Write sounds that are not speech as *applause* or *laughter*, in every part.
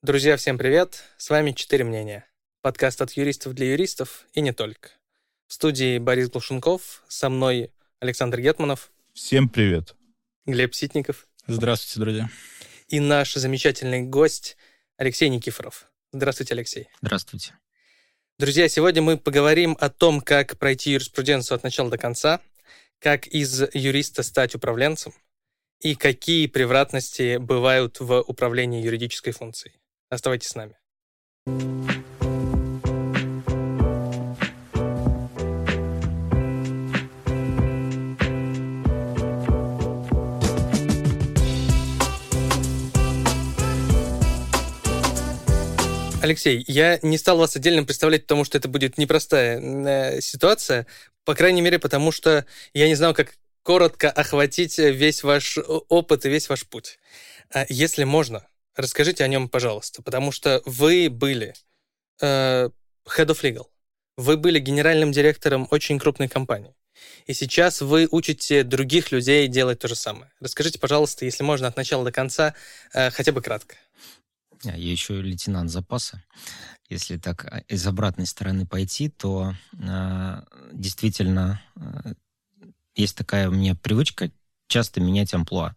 Друзья, всем привет! С вами «Четыре мнения». Подкаст от юристов для юристов и не только. В студии Борис Глушенков, со мной Александр Гетманов. Всем привет. Глеб Ситников. Здравствуйте, друзья. И наш замечательный гость Алексей Никифоров. Здравствуйте, Алексей. Здравствуйте. Друзья, сегодня мы поговорим о том, как пройти юриспруденцию от начала до конца, как из юриста стать управленцем и какие превратности бывают в управлении юридической функцией. Оставайтесь с нами. Алексей, я не стал вас отдельно представлять, потому что это будет непростая э, ситуация, по крайней мере, потому что я не знал, как коротко охватить весь ваш опыт и весь ваш путь. А если можно, Расскажите о нем, пожалуйста, потому что вы были э, Head of Legal, вы были генеральным директором очень крупной компании, и сейчас вы учите других людей делать то же самое. Расскажите, пожалуйста, если можно, от начала до конца, э, хотя бы кратко. Я еще лейтенант запаса. Если так а, из обратной стороны пойти, то э, действительно э, есть такая у меня привычка часто менять амплуа.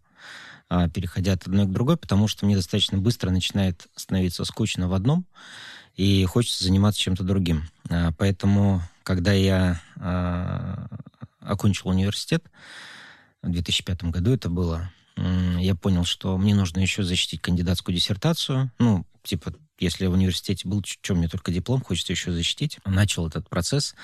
А, переходя от одной к другой, потому что мне достаточно быстро начинает становиться скучно в одном, и хочется заниматься чем-то другим. А, поэтому, когда я а, окончил университет, в 2005 году это было, я понял, что мне нужно еще защитить кандидатскую диссертацию. Ну, типа, если в университете был, что мне только диплом, хочется еще защитить. Начал этот процесс.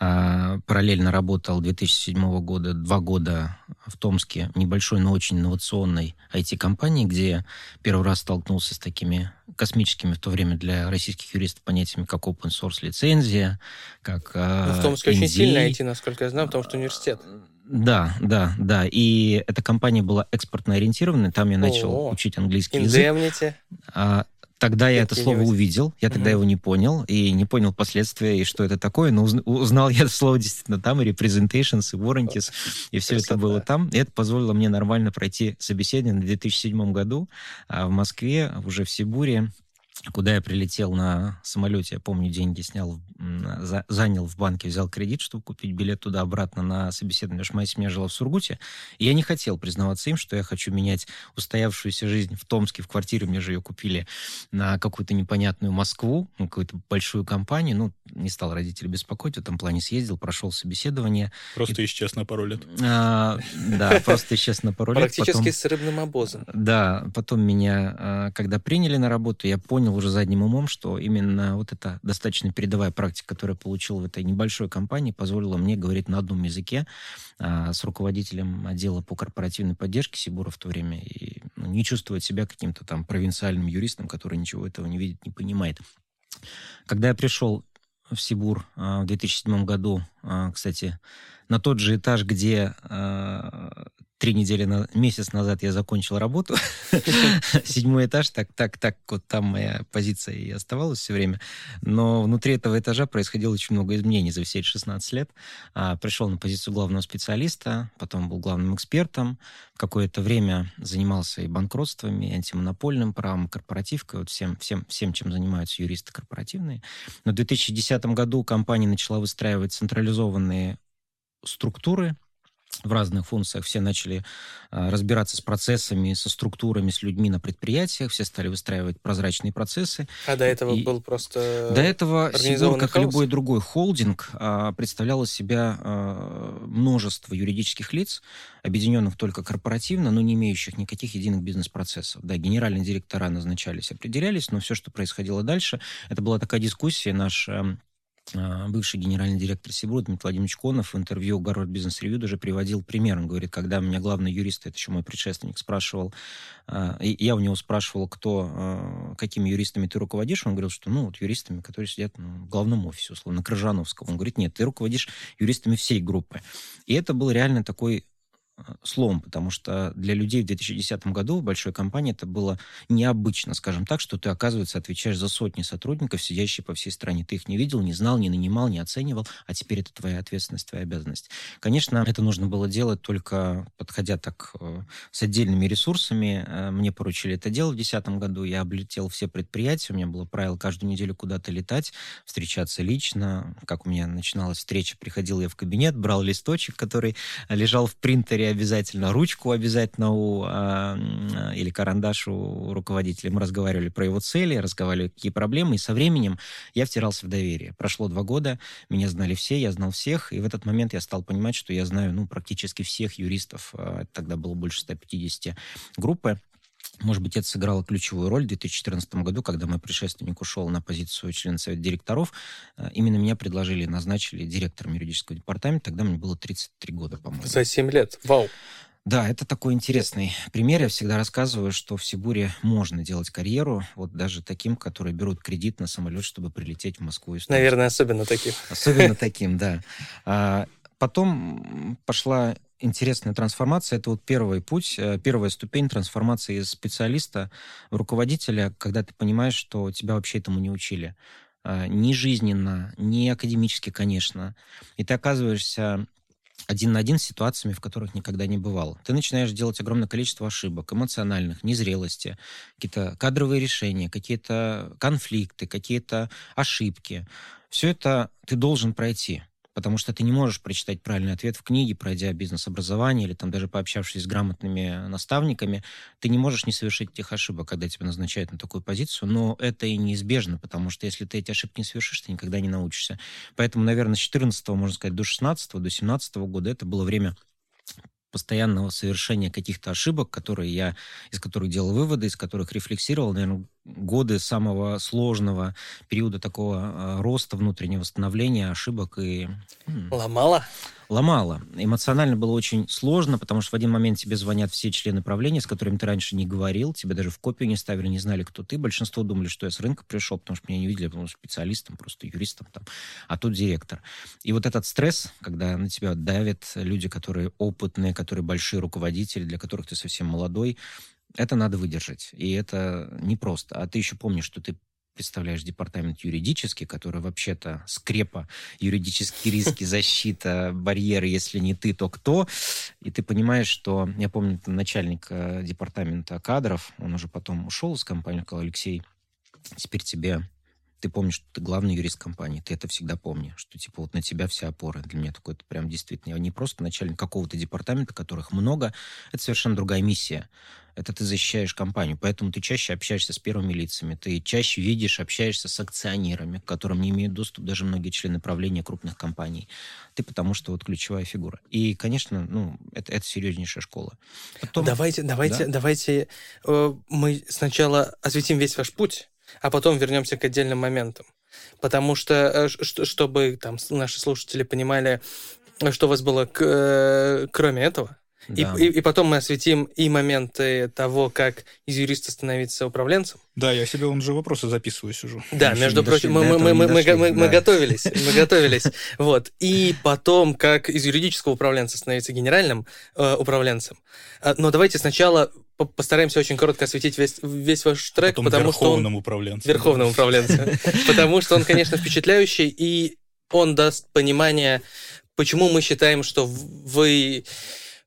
А, параллельно работал 2007 года, два года в Томске, небольшой, но очень инновационной IT-компании, где первый раз столкнулся с такими космическими в то время для российских юристов понятиями, как open source лицензия, как ну, В Томске NDA. очень сильно IT, насколько я знаю, потому что университет. Да, да, да. И эта компания была экспортно ориентированной. Там я начал О, учить английский Indemnity. язык. А, Тогда я это слово увидел, я тогда его не понял, и не понял последствия, и что это такое, но узнал я это слово действительно там, и representations, и warranties, и все это было там. И это позволило мне нормально пройти собеседование в 2007 году а, в Москве, уже в Сибуре, куда я прилетел на самолете, я помню, деньги снял, за, занял в банке, взял кредит, чтобы купить билет туда-обратно на собеседование, потому что моя семья жила в Сургуте, и я не хотел признаваться им, что я хочу менять устоявшуюся жизнь в Томске, в квартире, мне же ее купили на какую-то непонятную Москву, какую-то большую компанию, ну, не стал родителей беспокоить, в этом плане съездил, прошел собеседование. Просто и... исчез на пару лет. А, да, просто исчез на пару лет. Практически с рыбным обозом. Да, потом меня, а, когда приняли на работу, я понял, понял уже задним умом, что именно вот эта достаточно передовая практика, которую я получил в этой небольшой компании, позволила мне говорить на одном языке а, с руководителем отдела по корпоративной поддержке Сибура в то время и ну, не чувствовать себя каким-то там провинциальным юристом, который ничего этого не видит, не понимает. Когда я пришел в Сибур а, в 2007 году, а, кстати, на тот же этаж, где а, три недели, на, месяц назад я закончил работу. *laughs* Седьмой этаж, так, так, так, вот там моя позиция и оставалась все время. Но внутри этого этажа происходило очень много изменений за все эти 16 лет. А, пришел на позицию главного специалиста, потом был главным экспертом. Какое-то время занимался и банкротствами, и антимонопольным правом, корпоративкой, вот всем, всем, всем, чем занимаются юристы корпоративные. Но в 2010 году компания начала выстраивать централизованные структуры, в разных функциях все начали а, разбираться с процессами, со структурами, с людьми на предприятиях, все стали выстраивать прозрачные процессы. А до этого и был просто До этого Сигур, как хаос? любой другой холдинг, а, представлял из себя а, множество юридических лиц, объединенных только корпоративно, но не имеющих никаких единых бизнес-процессов. Да, генеральные директора назначались, определялись, но все, что происходило дальше, это была такая дискуссия, наш а, бывший генеральный директор СИБУ Дмитрий Владимирович Конов в интервью Гарвард Бизнес Ревью даже приводил пример. Он говорит, когда меня главный юрист, это еще мой предшественник, спрашивал, а, я у него спрашивал, кто, а, какими юристами ты руководишь, он говорил, что, ну, вот юристами, которые сидят ну, в главном офисе, условно, на Крыжановском. Он говорит, нет, ты руководишь юристами всей группы. И это был реально такой слом, потому что для людей в 2010 году в большой компании это было необычно, скажем так, что ты, оказывается, отвечаешь за сотни сотрудников, сидящие по всей стране. Ты их не видел, не знал, не нанимал, не оценивал, а теперь это твоя ответственность, твоя обязанность. Конечно, это нужно было делать только подходя так э, с отдельными ресурсами. Э, мне поручили это делать в 2010 году. Я облетел все предприятия, у меня было правило каждую неделю куда-то летать, встречаться лично. Как у меня начиналась встреча, приходил я в кабинет, брал листочек, который лежал в принтере обязательно, ручку обязательно у, а, или карандаш у руководителя. Мы разговаривали про его цели, разговаривали, какие проблемы, и со временем я втирался в доверие. Прошло два года, меня знали все, я знал всех, и в этот момент я стал понимать, что я знаю ну, практически всех юристов. А, тогда было больше 150 группы. Может быть, это сыграло ключевую роль в 2014 году, когда мой предшественник ушел на позицию члена совета директоров. Э, именно меня предложили, назначили директором юридического департамента. Тогда мне было 33 года, по-моему. За 7 лет. Вау. Да, это такой интересный пример. Я всегда рассказываю, что в Сибуре можно делать карьеру, вот даже таким, которые берут кредит на самолет, чтобы прилететь в Москву. И Наверное, особенно таким. Особенно *laughs* таким, да. А, потом пошла интересная трансформация. Это вот первый путь, э, первая ступень трансформации из специалиста в руководителя, когда ты понимаешь, что тебя вообще этому не учили. А, ни жизненно, ни академически, конечно. И ты оказываешься один на один с ситуациями, в которых никогда не бывал. Ты начинаешь делать огромное количество ошибок, эмоциональных, незрелости, какие-то кадровые решения, какие-то конфликты, какие-то ошибки. Все это ты должен пройти потому что ты не можешь прочитать правильный ответ в книге, пройдя бизнес-образование или там даже пообщавшись с грамотными наставниками, ты не можешь не совершить тех ошибок, когда тебя назначают на такую позицию, но это и неизбежно, потому что если ты эти ошибки не совершишь, ты никогда не научишься. Поэтому, наверное, с 14 можно сказать, до 16 до 17 года это было время постоянного совершения каких-то ошибок, которые я, из которых делал выводы, из которых рефлексировал, наверное, годы самого сложного периода такого э, роста внутреннего становления, ошибок и... Ломало? Ломало. Эмоционально было очень сложно, потому что в один момент тебе звонят все члены правления, с которыми ты раньше не говорил, тебе даже в копию не ставили, не знали, кто ты. Большинство думали, что я с рынка пришел, потому что меня не видели, потому что специалистом, просто юристом там, а тут директор. И вот этот стресс, когда на тебя давят люди, которые опытные, которые большие руководители, для которых ты совсем молодой, это надо выдержать. И это непросто. А ты еще помнишь, что ты представляешь департамент юридический, который вообще-то скрепа, юридические риски, *laughs* защита, барьеры, если не ты, то кто. И ты понимаешь, что... Я помню, начальник э, департамента кадров, он уже потом ушел из компании, сказал, Алексей, теперь тебе ты помнишь, что ты главный юрист компании, ты это всегда помни, что типа вот на тебя вся опора. Для меня такое это прям действительно, я не просто начальник какого-то департамента, которых много, это совершенно другая миссия. Это ты защищаешь компанию, поэтому ты чаще общаешься с первыми лицами, ты чаще видишь, общаешься с акционерами, к которым не имеют доступ даже многие члены правления крупных компаний. Ты потому что вот ключевая фигура. И, конечно, ну, это, это серьезнейшая школа. Потом... Давайте, давайте, да? давайте э, мы сначала осветим весь ваш путь, а потом вернемся к отдельным моментам. Потому что, э, чтобы там наши слушатели понимали, что у вас было э, кроме этого, да. И, и, и потом мы осветим и моменты того, как из юриста становиться управленцем. Да, я себе он же вопросы записываю, сижу. Да, мы между прочим, мы, мы, мы, мы, мы, мы, мы готовились, мы *laughs* готовились. Вот. И потом, как из юридического управленца становиться генеральным э, управленцем. А, но давайте сначала постараемся очень коротко осветить весь, весь ваш трек, Потом потому что он... управленцем. Верховным управленцем. *laughs* Потому что он, конечно, впечатляющий, и он даст понимание, почему мы считаем, что вы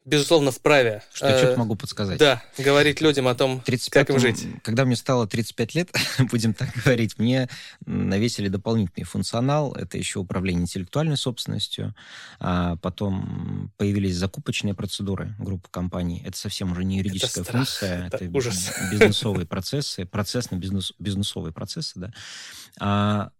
безусловно, вправе. Что я что-то могу подсказать. Да, говорить людям о том, 35, как им жить. Когда мне стало 35 лет, *laughs* будем так говорить, мне навесили дополнительный функционал. Это еще управление интеллектуальной собственностью. А потом появились закупочные процедуры группы компаний. Это совсем уже не юридическая это функция. Это, это ужас. *laughs* бизнесовые процессы, процессно-бизнесовые процессы, да. А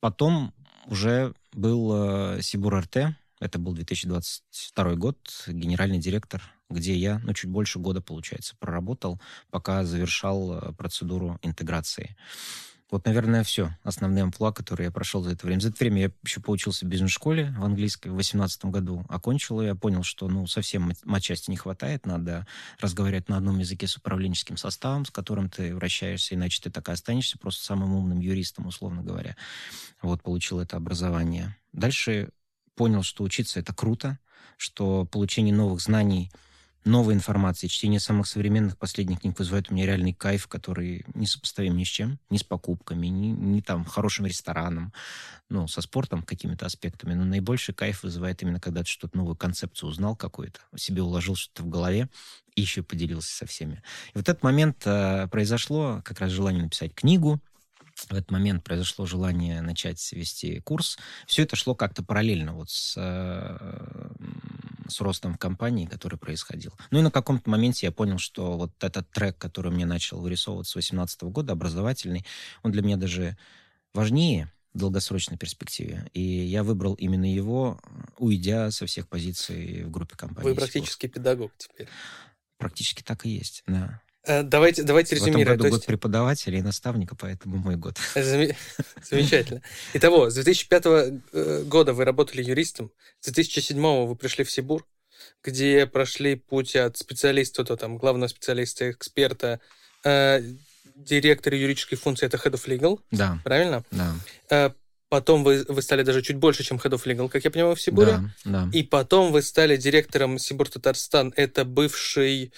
потом уже был Сибур РТ, это был 2022 год, генеральный директор, где я, ну, чуть больше года, получается, проработал, пока завершал э, процедуру интеграции. Вот, наверное, все. Основные амплуа, которые я прошел за это время. За это время я еще поучился в бизнес-школе в английской в 2018 году. Окончил ее, я понял, что ну, совсем матчасти не хватает. Надо разговаривать на одном языке с управленческим составом, с которым ты вращаешься, иначе ты так и останешься просто самым умным юристом, условно говоря. Вот, получил это образование. Дальше понял, что учиться это круто, что получение новых знаний — новой информации, чтение самых современных последних книг вызывает у меня реальный кайф, который не сопоставим ни с чем, ни с покупками, ни, ни там хорошим рестораном, ну, со спортом какими-то аспектами. Но наибольший кайф вызывает именно, когда ты что-то новую концепцию узнал какую-то, себе уложил что-то в голове и еще поделился со всеми. И вот этот момент э, произошло, как раз желание написать книгу, в этот момент произошло желание начать вести курс. Все это шло как-то параллельно вот с, э, с ростом в компании, который происходил. Ну и на каком-то моменте я понял, что вот этот трек, который мне начал вырисовываться с 2018 года, образовательный, он для меня даже важнее в долгосрочной перспективе. И я выбрал именно его, уйдя со всех позиций в группе компании. Вы практически педагог теперь. Практически так и есть, да. Э, давайте, давайте резюмируем. В этом году год преподавателя и наставника, поэтому мой год. *laughs* Замечательно. Итого, с 2005 э, года вы работали юристом, с 2007 вы пришли в Сибур, где прошли путь от специалиста до там, главного специалиста, эксперта, э, директора юридической функции, это Head of Legal. Да. Правильно? Да. Э, потом вы, вы стали даже чуть больше, чем Head of Legal, как я понимаю, в Сибуре. Да, да. И потом вы стали директором Сибур Татарстан. Это бывший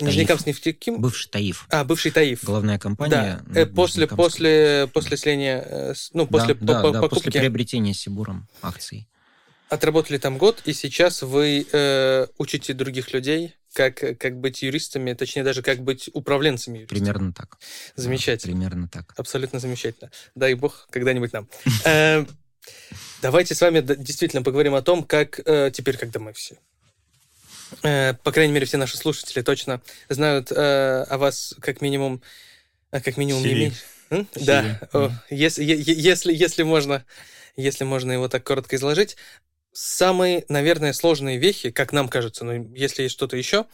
Нижнекамск нефтеким? Бывший Таиф. А, бывший Таиф. Главная компания. Да. Э, после, после, после сления, э, ну, после да, по, да, покупки. после приобретения Сибуром акций. Отработали там год, и сейчас вы э, учите других людей, как, как быть юристами, точнее даже как быть управленцами юристами. Примерно так. Замечательно. Да, примерно так. Абсолютно замечательно. Дай бог когда-нибудь нам. Э, давайте с вами действительно поговорим о том, как теперь, когда мы все по крайней мере, все наши слушатели точно знают э, о вас как минимум, э, как минимум не меньше. Да, О, если, если, если можно, если можно его так коротко изложить, самые, наверное, сложные вехи, как нам кажется, но если есть что-то еще,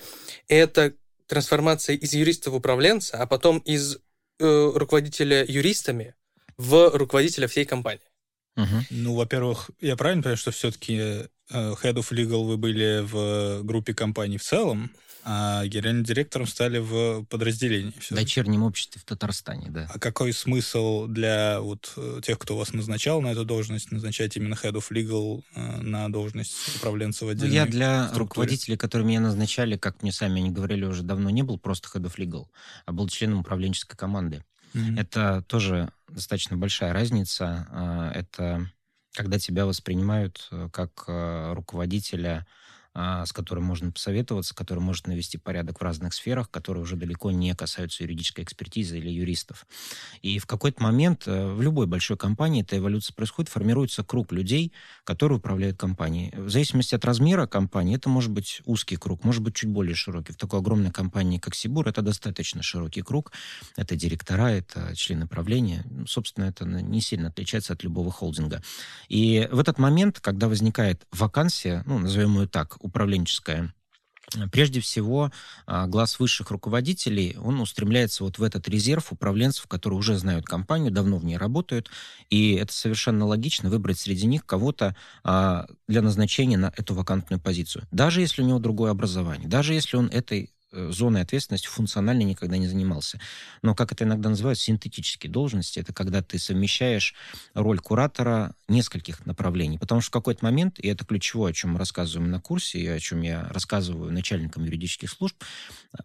это трансформация из юриста в управленца, а потом из э, руководителя юристами в руководителя всей компании. Угу. Ну, во-первых, я правильно понимаю, что все-таки э, Head of Legal вы были в группе компаний в целом, а генеральным директором стали в подразделении. В дочернем обществе в Татарстане, да. А какой смысл для вот э, тех, кто вас назначал на эту должность, назначать именно Head of Legal э, на должность управленца в? Ну, я для структуре? руководителей, которые меня назначали, как мне сами они говорили, уже давно не был просто Head of Legal, а был членом управленческой команды. Mm-hmm. Это тоже достаточно большая разница. А, это когда тебя воспринимают э, как э, руководителя с которым можно посоветоваться, который может навести порядок в разных сферах, которые уже далеко не касаются юридической экспертизы или юристов. И в какой-то момент э, в любой большой компании эта эволюция происходит, формируется круг людей, которые управляют компанией. В зависимости от размера компании это может быть узкий круг, может быть чуть более широкий. В такой огромной компании, как Сибур, это достаточно широкий круг. Это директора, это члены правления. Ну, собственно, это не сильно отличается от любого холдинга. И в этот момент, когда возникает вакансия, ну, назовем ее так, управленческая, Прежде всего, а, глаз высших руководителей, он устремляется вот в этот резерв управленцев, которые уже знают компанию, давно в ней работают, и это совершенно логично выбрать среди них кого-то а, для назначения на эту вакантную позицию. Даже если у него другое образование, даже если он этой зоной ответственности функционально никогда не занимался. Но, как это иногда называют, синтетические должности, это когда ты совмещаешь роль куратора нескольких направлений. Потому что в какой-то момент, и это ключевое, о чем мы рассказываем на курсе, и о чем я рассказываю начальникам юридических служб,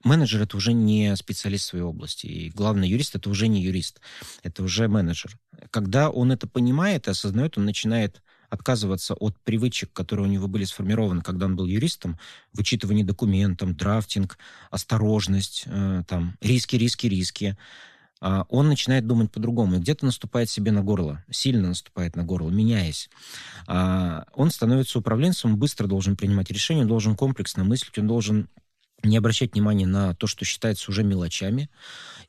менеджер — это уже не специалист своей области. И главный юрист — это уже не юрист, это уже менеджер. Когда он это понимает и осознает, он начинает отказываться от привычек, которые у него были сформированы, когда он был юристом, вычитывание документов, драфтинг, осторожность, э, там, риски, риски, риски, э, он начинает думать по-другому. где-то наступает себе на горло, сильно наступает на горло, меняясь. Э, он становится управленцем, быстро должен принимать решения, он должен комплексно мыслить, он должен не обращать внимания на то, что считается уже мелочами.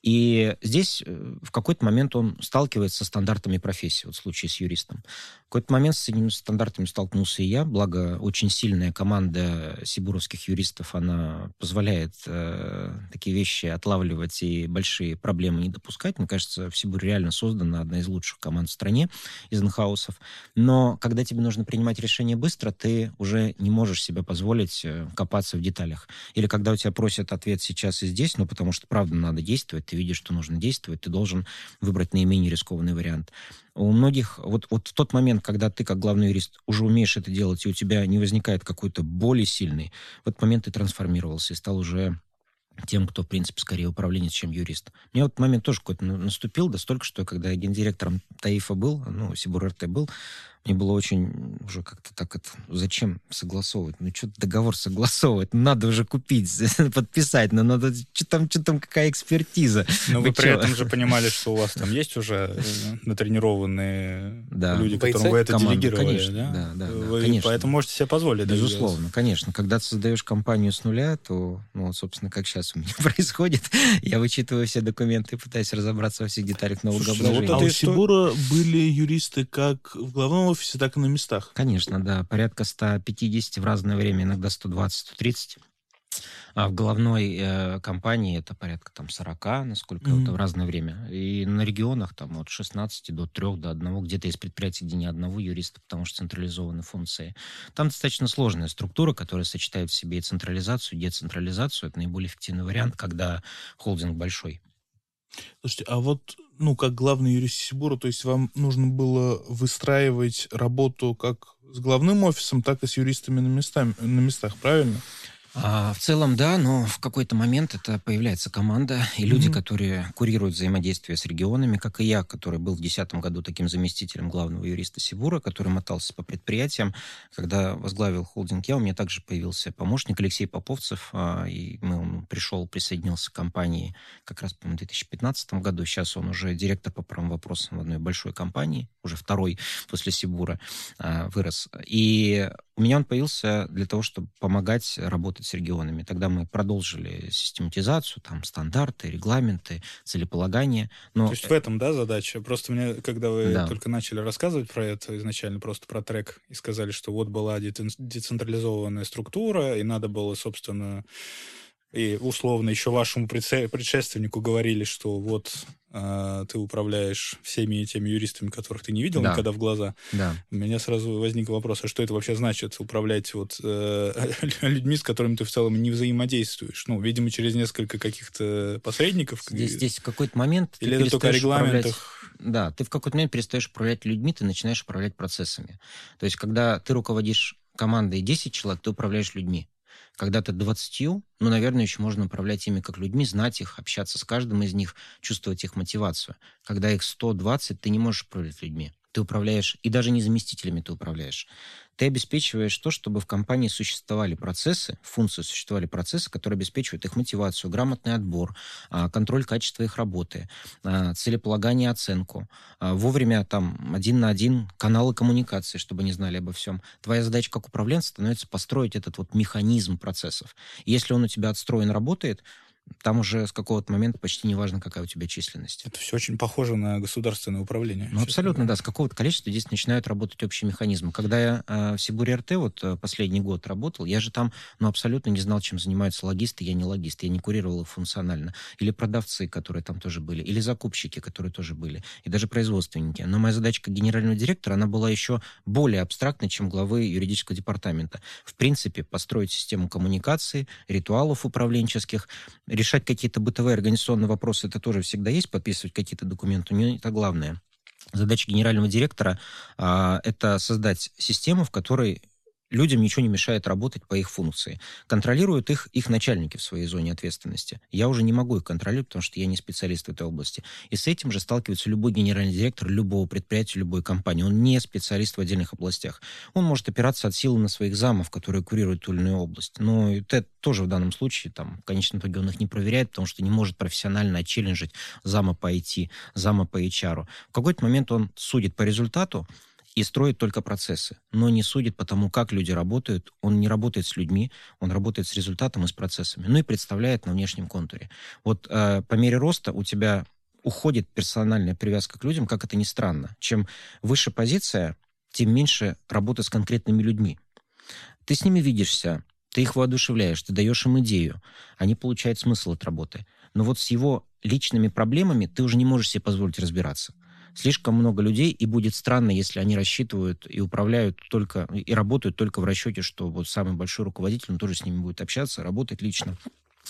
И здесь э, в какой-то момент он сталкивается со стандартами профессии, вот в случае с юристом. В какой-то момент с этими стандартами столкнулся и я, благо очень сильная команда сибуровских юристов, она позволяет э, такие вещи отлавливать и большие проблемы не допускать. Мне кажется, в Сибуре реально создана одна из лучших команд в стране из инхаусов. Но когда тебе нужно принимать решение быстро, ты уже не можешь себе позволить э, копаться в деталях. Или когда у тебя просят ответ сейчас и здесь, ну, потому что, правда, надо действовать, ты видишь, что нужно действовать, ты должен выбрать наименее рискованный вариант. У многих, вот, вот в тот момент, когда ты, как главный юрист, уже умеешь это делать, и у тебя не возникает какой-то боли сильной, в этот момент ты трансформировался и стал уже тем, кто, в принципе, скорее управленец, чем юрист. Мне вот момент тоже какой-то наступил, да столько, что когда я гендиректором ТАИФа был, ну, Сибур РТ был, мне было очень уже как-то так это... Зачем согласовывать? Ну, что договор согласовывать? Ну, надо уже купить, *laughs* подписать. Но ну, надо... Что там, что там, какая экспертиза? Но вы, вы при этом же *laughs* понимали, что у вас там есть уже э, натренированные да. люди, Бойцы? которым вы это Команда, делегировали, конечно, да? Да, да, вы конечно. Поэтому можете себе позволить. Безусловно, да, конечно. Когда ты создаешь компанию с нуля, то, ну, вот, собственно, как сейчас у меня *laughs* происходит, я вычитываю все документы и пытаюсь разобраться во всех деталях налогообложения. Ну, вот а у Сибура были юристы как в главном офисе, так и на местах. Конечно, да. Порядка 150 в разное время, иногда 120-130. А в головной э, компании это порядка там 40, насколько mm-hmm. это в разное время. И на регионах там от 16 до 3, до 1. Где-то есть предприятия, где ни одного юриста, потому что централизованы функции. Там достаточно сложная структура, которая сочетает в себе и централизацию, и децентрализацию. Это наиболее эффективный вариант, когда холдинг большой. Слушайте, а вот ну, как главный юрист Сибура, то есть вам нужно было выстраивать работу как с главным офисом, так и с юристами на, местами, на местах, правильно? А, в целом, да, но в какой-то момент это появляется команда и люди, mm-hmm. которые курируют взаимодействие с регионами, как и я, который был в 2010 году таким заместителем главного юриста Сибура, который мотался по предприятиям. Когда возглавил холдинг я, у меня также появился помощник Алексей Поповцев, а, и мы, он пришел, присоединился к компании как раз, по-моему, в 2015 году. Сейчас он уже директор по правым вопросам в одной большой компании, уже второй после Сибура а, вырос. И у меня он появился для того, чтобы помогать работать с регионами. Тогда мы продолжили систематизацию, там, стандарты, регламенты, целеполагание. Но... То есть в этом, да, задача? Просто мне, когда вы да. только начали рассказывать про это, изначально просто про трек, и сказали, что вот была децентрализованная структура, и надо было, собственно, и условно еще вашему предшественнику говорили, что вот э, ты управляешь всеми теми юристами, которых ты не видел да. никогда в глаза. Да. У меня сразу возник вопрос, а что это вообще значит управлять вот э, *laughs* людьми, с которыми ты в целом не взаимодействуешь? Ну, видимо, через несколько каких-то посредников. Здесь, здесь в какой-то момент Или это только о регламентах? Управлять... Да, ты в какой-то момент перестаешь управлять людьми, ты начинаешь управлять процессами. То есть, когда ты руководишь командой 10 человек, ты управляешь людьми. Когда-то 20, ну, наверное, еще можно управлять ими как людьми, знать их, общаться с каждым из них, чувствовать их мотивацию. Когда их 120, ты не можешь управлять людьми ты управляешь, и даже не заместителями ты управляешь. Ты обеспечиваешь то, чтобы в компании существовали процессы, функции существовали процессы, которые обеспечивают их мотивацию, грамотный отбор, а, контроль качества их работы, а, целеполагание, оценку, а, вовремя там один на один каналы коммуникации, чтобы не знали обо всем. Твоя задача как управленца становится построить этот вот механизм процессов. Если он у тебя отстроен, работает, там уже с какого-то момента почти не важно, какая у тебя численность. Это все очень похоже на государственное управление. Ну, абсолютно, говоря. да. С какого-то количества здесь начинают работать общие механизмы. Когда я э, в Сибуре РТ вот э, последний год работал, я же там ну, абсолютно не знал, чем занимаются логисты. Я не логист, я не курировал их функционально. Или продавцы, которые там тоже были. Или закупщики, которые тоже были. И даже производственники. Но моя задача как генерального директора, она была еще более абстрактной, чем главы юридического департамента. В принципе, построить систему коммуникации, ритуалов управленческих, решать какие-то бытовые организационные вопросы, это тоже всегда есть, подписывать какие-то документы, не это главное. Задача генерального директора а, это создать систему, в которой людям ничего не мешает работать по их функции. Контролируют их их начальники в своей зоне ответственности. Я уже не могу их контролировать, потому что я не специалист в этой области. И с этим же сталкивается любой генеральный директор любого предприятия, любой компании. Он не специалист в отдельных областях. Он может опираться от силы на своих замов, которые курируют ту или иную область. Но это тоже в данном случае, там, в конечном итоге он их не проверяет, потому что не может профессионально отчелленджить зама по IT, зама по HR. В какой-то момент он судит по результату, и строит только процессы, но не судит по тому, как люди работают. Он не работает с людьми, он работает с результатом и с процессами, ну и представляет на внешнем контуре. Вот э, по мере роста у тебя уходит персональная привязка к людям, как это ни странно. Чем выше позиция, тем меньше работы с конкретными людьми. Ты с ними видишься, ты их воодушевляешь, ты даешь им идею, они получают смысл от работы. Но вот с его личными проблемами ты уже не можешь себе позволить разбираться Слишком много людей, и будет странно, если они рассчитывают и управляют только, и работают только в расчете, что вот самый большой руководитель, он тоже с ними будет общаться, работать лично.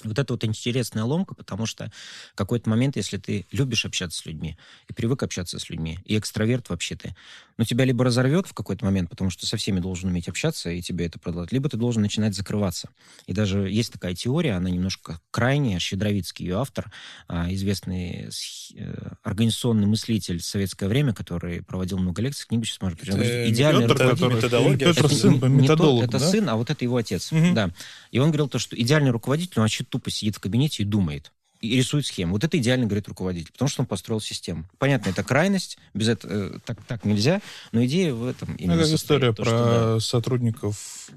Вот это вот интересная ломка, потому что в какой-то момент, если ты любишь общаться с людьми и привык общаться с людьми, и экстраверт вообще ты, ну, тебя либо разорвет в какой-то момент, потому что со всеми должен уметь общаться, и тебе это продолжать, либо ты должен начинать закрываться. И даже есть такая теория, она немножко крайняя, Щедровицкий ее автор, а, известный э, организационный мыслитель в советское время, который проводил много лекций, книгу сейчас может быть. Идеальный Петр, руководитель. Методология. Петр сын, методолог, Это да? сын, а вот это его отец. Угу. Да. И он говорил то, что идеальный руководитель, он вообще тупо сидит в кабинете и думает и рисует схему. Вот это идеально, говорит руководитель, потому что он построил систему. Понятно, это крайность, без этого э, так, так нельзя, но идея в этом именно Это история то, про что, да. сотрудников,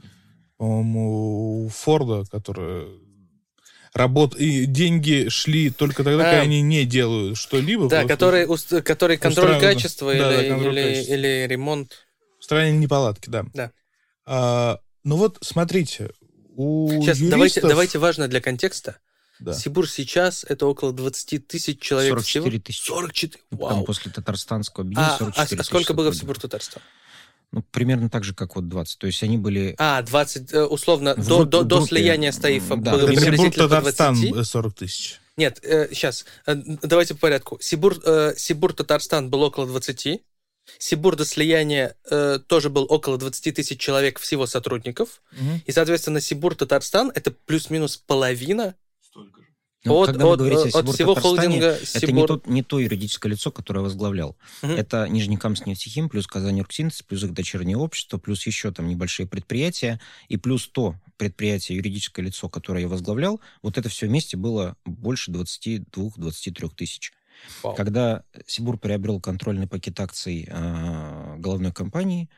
по-моему, Форда, которые работ... и деньги шли только тогда, а, когда они не делают что-либо. Да, которые, уст... которые контроль устраивают... качества да, или, да, контроль или, качества. или ремонт. Устранение неполадки, да. Да. А, ну вот, смотрите, у Сейчас, юристов... давайте, давайте важно для контекста. Да. Сибур сейчас это около 20 тысяч человек 44 всего. тысячи. 44 Вау. Там после татарстанского объединения а, 44 а, а сколько было в Сибур Татарстан? Ну, примерно так же, как вот 20. То есть они были... А, 20, э, условно, в, до, до, до слияния Стаифа да, было приблизительно Татарстан 40 тысяч. Нет, э, сейчас, э, давайте по порядку. Сибур, э, Сибур Татарстан был около 20. Сибур до слияния э, тоже был около 20 тысяч человек всего сотрудников. Угу. И, соответственно, Сибур Татарстан это плюс-минус половина Столько же. Ну, от, когда от, вы говорите о от всего холдинга это Сибур... не, то, не то юридическое лицо, которое возглавлял. Угу. Это Нижнекамск нефтехим, плюс Казань Оргсинтез, плюс их дочернее общество, плюс еще там небольшие предприятия, и плюс то предприятие, юридическое лицо, которое я возглавлял, вот это все вместе было больше 22-23 тысяч. Вау. Когда Сибур приобрел контрольный пакет акций э, головной компании,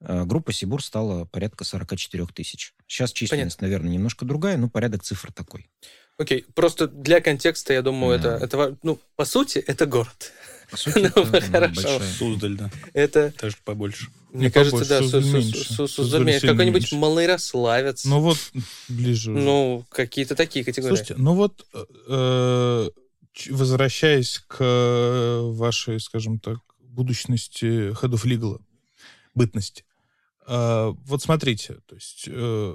э, группа Сибур стала порядка 44 тысяч. Сейчас численность, Понятно. наверное, немножко другая, но порядок цифр такой. Окей, просто для контекста, я думаю, да. это, это, ну, по сути, это город. По сути, *laughs* ну. Суздаль, да. Это... Даже побольше. Мне Не кажется, побольше, да, Суздаль меньше. Суздаль. Какой-нибудь Малоярославец. Ну вот, ближе. Ну, какие-то такие категории. Слушайте, ну вот, э, возвращаясь к вашей, скажем так, будущности Head of Legal, бытности. Э, вот смотрите, то есть э,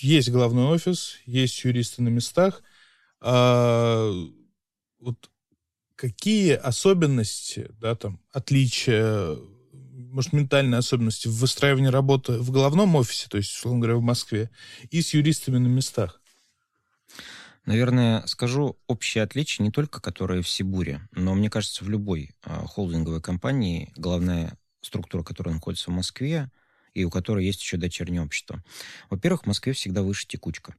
есть главный офис, есть юристы на местах. А, вот какие особенности, да, там, отличия, может, ментальные особенности в выстраивании работы в головном офисе, то есть, условно говоря, в Москве, и с юристами на местах? Наверное, скажу общее отличие не только которые в Сибуре, но мне кажется, в любой э, холдинговой компании главная структура, которая находится в Москве, и у которой есть еще дочернее общество. Во-первых, в Москве всегда выше текучка.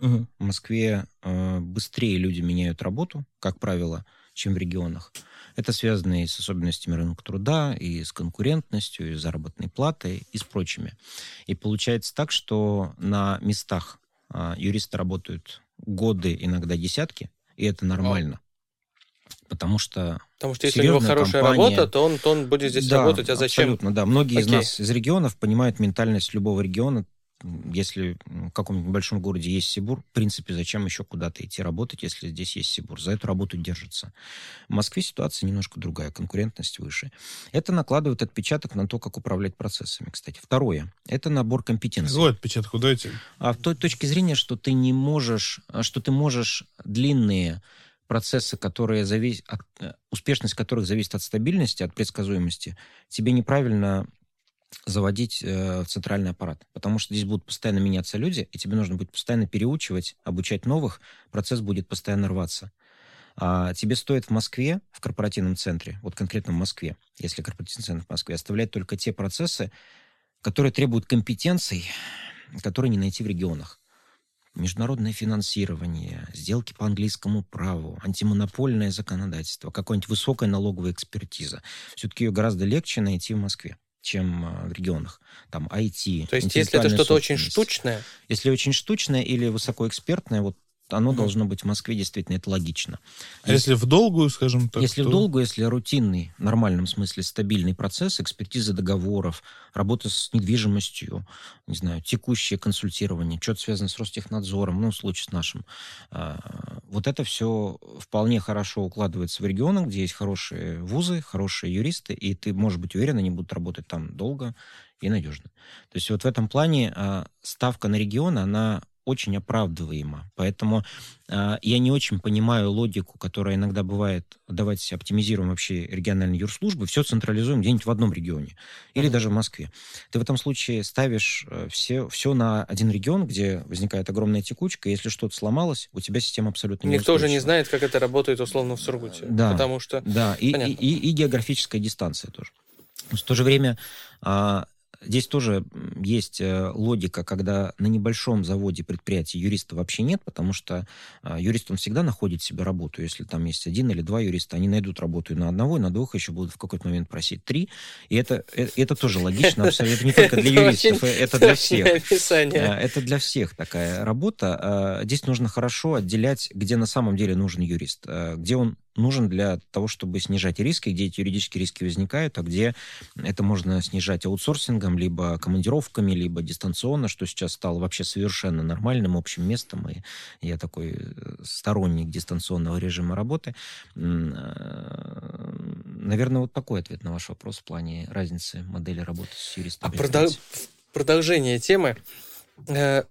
Угу. В Москве э, быстрее люди меняют работу, как правило, чем в регионах. Это связано и с особенностями рынка труда, и с конкурентностью, и с заработной платой, и с прочими. И получается так, что на местах э, юристы работают годы, иногда десятки, и это нормально. Потому что Потому что если у него хорошая компания, работа, то он, то он будет здесь да, работать. А зачем? Абсолютно, да. Многие Окей. из нас из регионов понимают ментальность любого региона. Если в каком-нибудь большом городе есть Сибур, в принципе, зачем еще куда-то идти работать, если здесь есть Сибур? За эту работу держится. В Москве ситуация немножко другая, конкурентность выше. Это накладывает отпечаток на то, как управлять процессами, кстати. Второе. Это набор компетенций. Какой отпечаток? Дайте. А в той точке зрения, что ты не можешь, что ты можешь длинные процессы, которые зависят от, э, успешность которых зависит от стабильности, от предсказуемости, тебе неправильно заводить э, в центральный аппарат. Потому что здесь будут постоянно меняться люди, и тебе нужно будет постоянно переучивать, обучать новых, процесс будет постоянно рваться. А тебе стоит в Москве, в корпоративном центре, вот конкретно в Москве, если корпоративный центр в Москве, оставлять только те процессы, которые требуют компетенций, которые не найти в регионах международное финансирование, сделки по английскому праву, антимонопольное законодательство, какая-нибудь высокая налоговая экспертиза. Все-таки ее гораздо легче найти в Москве чем а, в регионах. Там IT. То есть, если это что-то очень штучное? Если очень штучное или высокоэкспертное, вот оно mm-hmm. должно быть в Москве, действительно, это логично. А если, если в долгую, скажем так? Если то... в долгую, если рутинный, в нормальном смысле стабильный процесс, экспертиза договоров, работа с недвижимостью, не знаю, текущее консультирование, что-то связано с Ростехнадзором, ну, в случае с нашим, а, вот это все вполне хорошо укладывается в регионы, где есть хорошие вузы, хорошие юристы, и ты можешь быть уверен, они будут работать там долго и надежно. То есть вот в этом плане а, ставка на регион, она очень оправдываемо. Поэтому э, я не очень понимаю логику, которая иногда бывает, давайте оптимизируем вообще региональные юрслужбы, все централизуем где-нибудь в одном регионе или даже в Москве. Ты в этом случае ставишь э, все, все на один регион, где возникает огромная текучка, и если что-то сломалось, у тебя система абсолютно Никто уже не знает, как это работает условно в Сургуте. Да, потому что... Да, и, и, и, и географическая дистанция тоже. В то же время а, Здесь тоже есть э, логика, когда на небольшом заводе предприятия юриста вообще нет, потому что а, юрист, он всегда находит себе работу. Если там есть один или два юриста, они найдут работу и на одного, и на двух еще будут в какой-то момент просить три. И это, это, это тоже логично, абсолютно не только для юристов, это для всех. А, это для всех такая работа. А, здесь нужно хорошо отделять, где на самом деле нужен юрист, где он нужен для того, чтобы снижать риски, где эти юридические риски возникают, а где это можно снижать аутсорсингом, либо командировками, либо дистанционно, что сейчас стало вообще совершенно нормальным общим местом, и я такой э, сторонник дистанционного режима работы. Э, наверное, вот такой ответ на ваш вопрос в плане разницы модели работы с. А продол... продолжение темы. Э,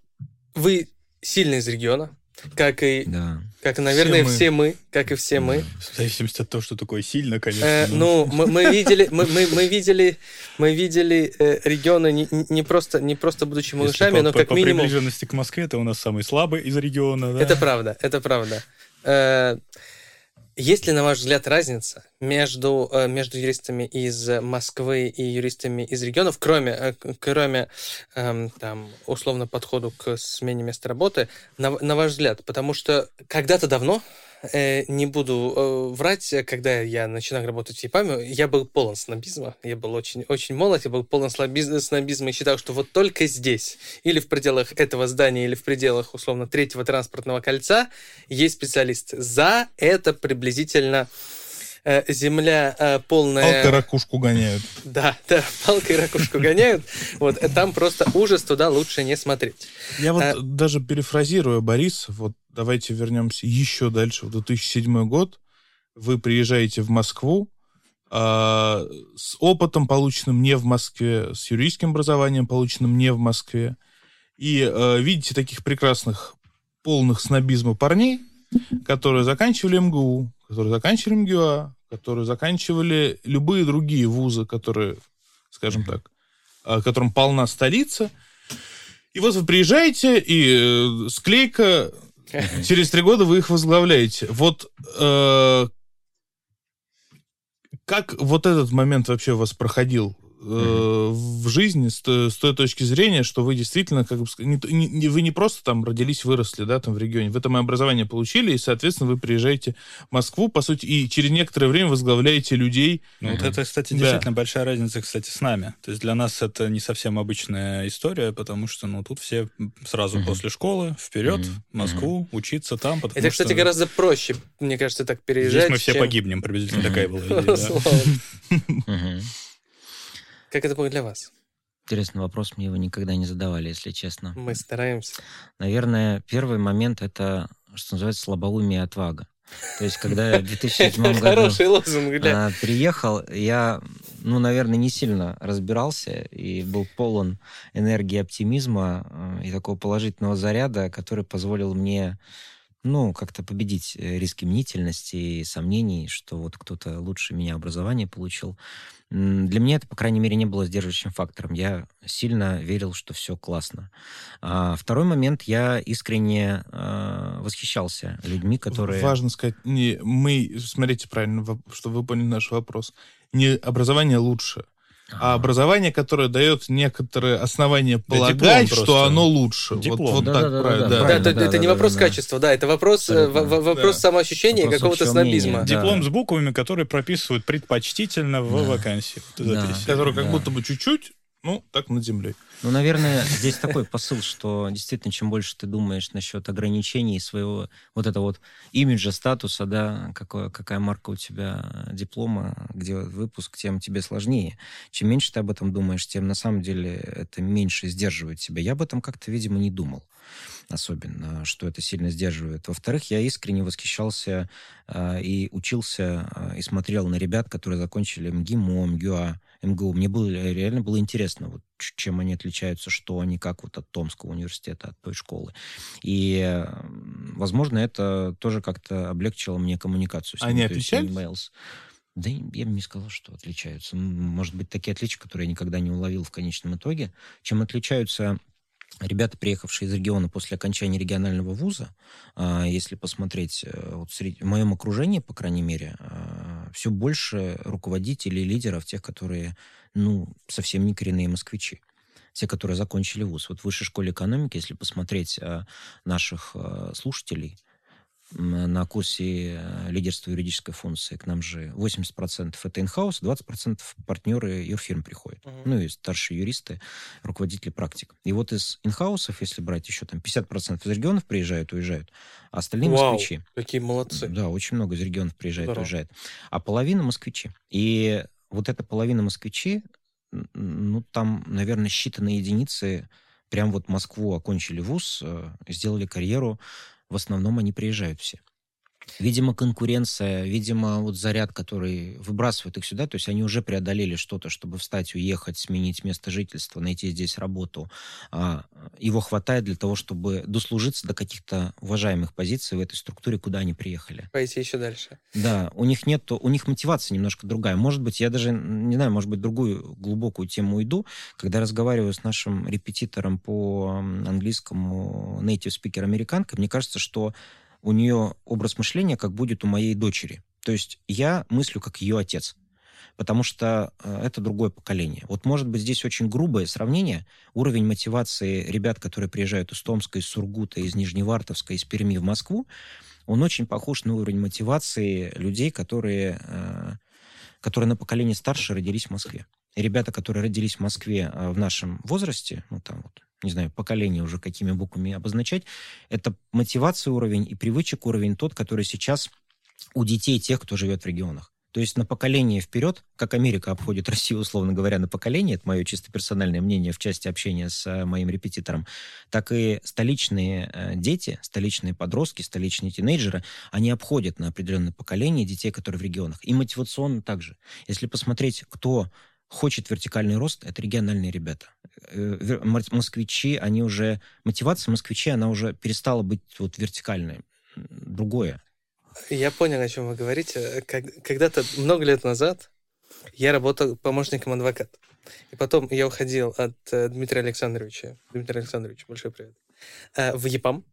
вы сильно из региона, как и, да. как, наверное, все мы. все мы, как и все мы. В зависимости от того, что такое сильно, конечно. Э, ну, мы, мы видели, мы, мы, мы видели, мы видели э, регионы не, не просто не просто будучи малышами, но по, как по минимум. По приближенности к Москве это у нас самый слабый из региона. Да? Это правда, это правда. Э, есть ли, на ваш взгляд, разница между, э, между юристами из Москвы и юристами из регионов, кроме, э, кроме эм, там, условно подходу к смене места работы, на, на ваш взгляд? Потому что когда-то давно э, не буду э, врать, когда я начинал работать в ЕПАМе, я был полон снобизма, я был очень, очень молод, я был полон снобизма и считал, что вот только здесь, или в пределах этого здания, или в пределах, условно, третьего транспортного кольца, есть специалист. За это приблизительно э, земля э, полная... Палкой ракушку гоняют. *laughs* Да, да, палкой ракушку гоняют. Вот, э, там просто ужас, туда лучше не смотреть. Я вот а... даже перефразируя Борис, вот давайте вернемся еще дальше, в 2007 год. Вы приезжаете в Москву а, с опытом, полученным не в Москве, с юридическим образованием, полученным не в Москве, и а, видите таких прекрасных, полных снобизма парней, которые заканчивали МГУ, которые заканчивали МГУА, которые заканчивали любые другие вузы, которые, скажем так, а, которым полна столица. И вот вы приезжаете, и э, склейка Через три года вы их возглавляете. Вот э, как вот этот момент вообще у вас проходил? Э, в жизни с, с той точки зрения, что вы действительно, как бы, не, не, вы не просто там родились, выросли, да, там в регионе, вы там и образование получили, и, соответственно, вы приезжаете в Москву, по сути, и через некоторое время возглавляете людей. Ну, вот это, кстати, да. действительно большая разница, кстати, с нами. То есть для нас это не совсем обычная история, потому что, ну, тут все сразу после школы вперед в Москву, учиться там. Это, кстати, гораздо проще, мне кажется, так переезжать. Здесь мы все чем... погибнем, приблизительно такая была *laughs* идея. *laughs* Как это будет для вас? Интересный вопрос, мне его никогда не задавали, если честно. Мы стараемся. Наверное, первый момент это, что называется, слабоумие и отвага. То есть, когда я в *laughs* 2007 году а, приехал, я, ну, наверное, не сильно разбирался и был полон энергии оптимизма а, и такого положительного заряда, который позволил мне ну, как-то победить э, риски мнительности и сомнений, что вот кто-то лучше меня образование получил. Для меня это, по крайней мере, не было сдерживающим фактором. Я сильно верил, что все классно. А второй момент, я искренне э, восхищался людьми, которые... Важно сказать, не, мы, смотрите правильно, чтобы вы поняли наш вопрос, не образование лучше, а образование, которое дает некоторые основания полагать, что оно лучше. Диплом. Вот, вот да, так да, правильно. Да, да, да, да, это не вопрос да, качества, да, это вопрос, э, вопрос да. самоощущения вопрос какого-то снобизма. Мнения, Диплом с буквами, которые прописывают предпочтительно в да. вакансии. Да. Который как будто бы чуть-чуть Ну, так над землей. Ну, наверное, здесь такой посыл, что действительно, чем больше ты думаешь насчет ограничений своего вот этого вот имиджа, статуса, да, какое, какая марка у тебя диплома, где выпуск, тем тебе сложнее. Чем меньше ты об этом думаешь, тем на самом деле это меньше сдерживает тебя. Я об этом как-то, видимо, не думал особенно, что это сильно сдерживает. Во-вторых, я искренне восхищался э, и учился, э, и смотрел на ребят, которые закончили МГИМО, МГУА, МГУ. Мне было, реально было интересно, вот, чем они отличаются, что они, как вот от Томского университета, от той школы. И, возможно, это тоже как-то облегчило мне коммуникацию с ними. Они отличались? Emails. Да я бы не сказал, что отличаются. Может быть, такие отличия, которые я никогда не уловил в конечном итоге. Чем отличаются ребята, приехавшие из региона после окончания регионального вуза, а, если посмотреть э, вот в моем окружении, по крайней мере, а, все больше руководителей, лидеров, тех, которые, ну, совсем не коренные москвичи те, которые закончили вуз. Вот в высшей школе экономики, если посмотреть а, наших слушателей, на курсе э, лидерства юридической функции к нам же 80% это инхаус, 20% партнеры юрфирм приходят. Uh-huh. Ну и старшие юристы, руководители практик. И вот из инхаусов, если брать еще там 50% из регионов приезжают, уезжают, а остальные Вау, москвичи. какие молодцы. Да, очень много из регионов приезжает, Здорово. уезжает. А половина москвичи. И вот эта половина москвичи, ну там, наверное, считанные единицы прям вот Москву окончили вуз, э, сделали карьеру, в основном они приезжают все. Видимо, конкуренция, видимо, вот заряд, который выбрасывает их сюда, то есть они уже преодолели что-то, чтобы встать, уехать, сменить место жительства, найти здесь работу. А, его хватает для того, чтобы дослужиться до каких-то уважаемых позиций в этой структуре, куда они приехали. Пойти еще дальше. Да, у них нет, у них мотивация немножко другая. Может быть, я даже, не знаю, может быть, другую глубокую тему уйду, когда разговариваю с нашим репетитором по английскому native speaker американкой, мне кажется, что у нее образ мышления, как будет у моей дочери. То есть я мыслю как ее отец, потому что э, это другое поколение. Вот может быть здесь очень грубое сравнение. Уровень мотивации ребят, которые приезжают из Томска, из Сургута, из Нижневартовска, из Перми в Москву, он очень похож на уровень мотивации людей, которые, э, которые на поколение старше родились в Москве. И ребята, которые родились в Москве э, в нашем возрасте, ну там вот не знаю, поколение уже какими буквами обозначать, это мотивация уровень и привычек уровень тот, который сейчас у детей тех, кто живет в регионах. То есть на поколение вперед, как Америка обходит *laughs* Россию, условно говоря, на поколение, это мое чисто персональное мнение в части общения с э, моим репетитором, так и столичные э, дети, столичные подростки, столичные тинейджеры, они обходят на определенное поколение детей, которые в регионах. И мотивационно также. Если посмотреть, кто хочет вертикальный рост, это региональные ребята. Э, москвичи, они уже... Мотивация москвичей, она уже перестала быть вот вертикальной. Другое. Я понял, о чем вы говорите. Когда-то, много лет назад, я работал помощником адвоката. И потом я уходил от э, Дмитрия Александровича. Дмитрий Александрович, большой привет. Э, в ЕПАМ.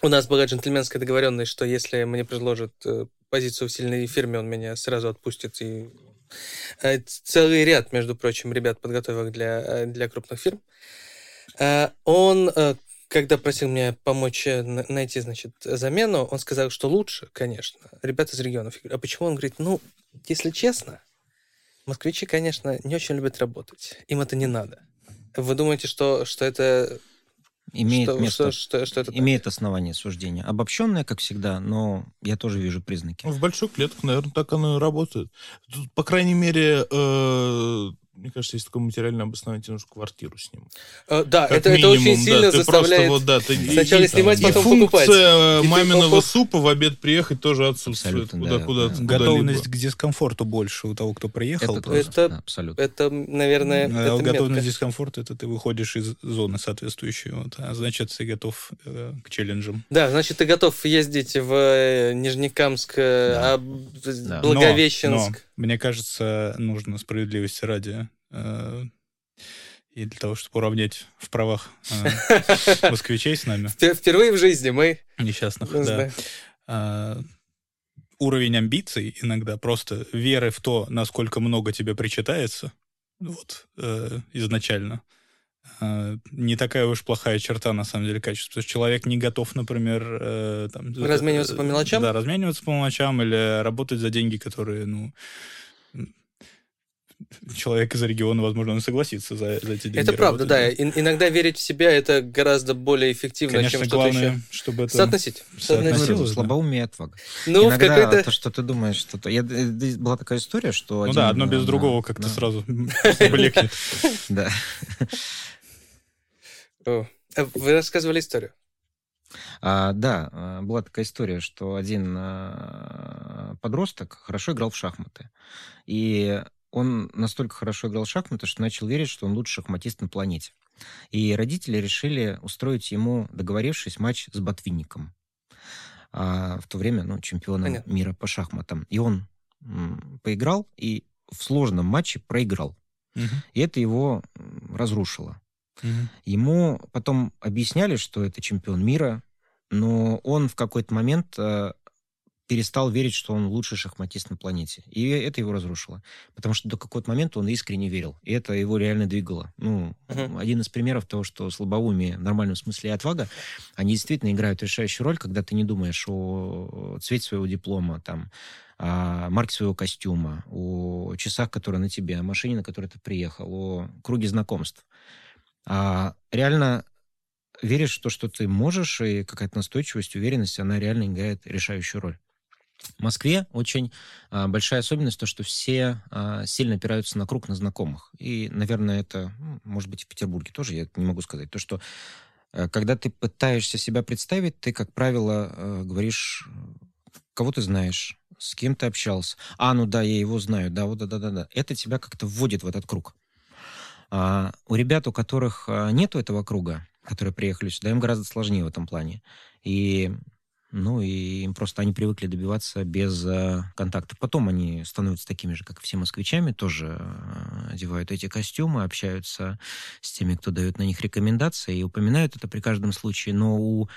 У нас была джентльменская договоренность, что если мне предложат позицию в сильной фирме, он меня сразу отпустит и целый ряд, между прочим, ребят подготовил для, э, для крупных фирм. Э, он, когда просил меня помочь найти, значит, замену, он сказал, что лучше, конечно, ребята из регионов. А почему? Он говорит, ну, если честно, москвичи, конечно, не очень любят работать. Им это не надо. Вы думаете, что, что это Имеет что, место, что, что, что это имеет так? основание суждения. Обобщенное, как всегда, но я тоже вижу признаки. В больших клетках, наверное, так оно и работает. Тут, по крайней мере, э, мне кажется, есть такое материальное обоснование, тебе нужно квартиру снимать. Uh, да, это, минимум, это очень сильно да, заставляет вот, да, ты, сначала и, снимать, и, потом и покупать. функция маминого и супа в обед приехать тоже отсутствует. Абсолютно, куда, да, куда, да. Куда Готовность к дискомфорту больше у того, кто приехал. Это, это, да, абсолютно. это наверное, а, это Готовность к дискомфорту, это ты выходишь из зоны соответствующей. Вот, а значит, ты готов э, к челленджам. Да, значит, ты готов ездить в э, Нижнекамск, да. а, Благовещенск. Но, но мне кажется, нужно справедливости ради э, и для того, чтобы уравнять в правах э, *laughs* москвичей с нами. Впервые в жизни мы... Несчастных, да. А, уровень амбиций иногда, просто веры в то, насколько много тебе причитается, вот, э, изначально, не такая уж плохая черта, на самом деле, качества. Потому что человек не готов, например... Э, там, размениваться по мелочам? Да, размениваться по мелочам или работать за деньги, которые, ну, человек из региона, возможно, он согласится за, за эти деньги. Это правда, да. И, иногда верить в себя это гораздо более эффективно, Конечно, чем что-то еще. чтобы это соотносить. соотносить. Слабоумие и отвага. Ну, иногда какой-то... то, что ты думаешь, что то... Я... была такая история, что... Ну один... да, одно без другого как-то сразу *laughs* блекнет. Да. Вы рассказывали историю. А, да, а, была такая история, что один а, подросток хорошо играл в шахматы. И он настолько хорошо играл в шахматы, что начал верить, что он лучший шахматист на планете. И родители решили устроить ему, договорившись, матч с Ботвинником. А, в то время, ну, чемпионом Понятно. мира по шахматам. И он м, поиграл, и в сложном матче проиграл. Угу. И это его разрушило. Угу. Ему потом объясняли, что это чемпион мира, но он в какой-то момент э, перестал верить, что он лучший шахматист на планете. И это его разрушило. Потому что до какого-то момента он искренне верил. И это его реально двигало. Ну, uh-huh. один из примеров того, что слабоумие, в нормальном смысле и отвага, они действительно играют решающую роль, когда ты не думаешь о цвете своего диплома, там, о марке своего костюма, о часах, которые на тебе, о машине, на которой ты приехал, о круге знакомств. А реально веришь в то, что ты можешь, и какая-то настойчивость, уверенность, она реально играет решающую роль. В Москве очень а, большая особенность то, что все а, сильно опираются на круг, на знакомых. И, наверное, это, ну, может быть, в Петербурге тоже, я не могу сказать. То, что а, когда ты пытаешься себя представить, ты, как правило, а, говоришь, кого ты знаешь, с кем ты общался. А, ну да, я его знаю, да, вот, да-да-да. Это тебя как-то вводит в этот круг. А у ребят, у которых а, нету этого круга, которые приехали сюда, им гораздо сложнее в этом плане. И ну, и им просто они привыкли добиваться без э, контакта. Потом они становятся такими же, как все москвичами, тоже э, одевают эти костюмы, общаются с теми, кто дает на них рекомендации, и упоминают это при каждом случае. Но у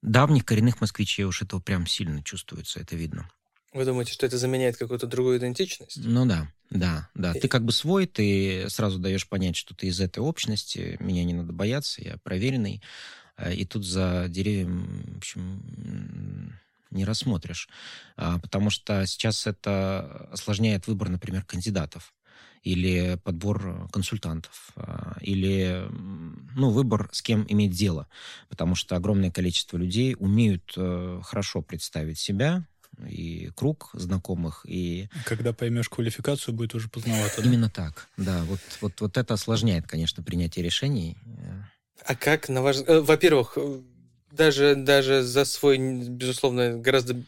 давних коренных москвичей уж этого прям сильно чувствуется, это видно. Вы думаете, что это заменяет какую-то другую идентичность? Ну да, да, да. И... Ты как бы свой, ты сразу даешь понять, что ты из этой общности, меня не надо бояться, я проверенный. Э, и тут за деревьям, в общем, не рассмотришь. А, потому что сейчас это осложняет выбор, например, кандидатов или подбор консультантов, а, или ну, выбор, с кем иметь дело. Потому что огромное количество людей умеют э, хорошо представить себя, и круг знакомых, и... Когда поймешь квалификацию, будет уже поздновато. Именно да? так, да. Вот, вот, вот это осложняет, конечно, принятие решений. А как, на ваш... Э, во-первых, э, даже, даже за свой, безусловно, гораздо,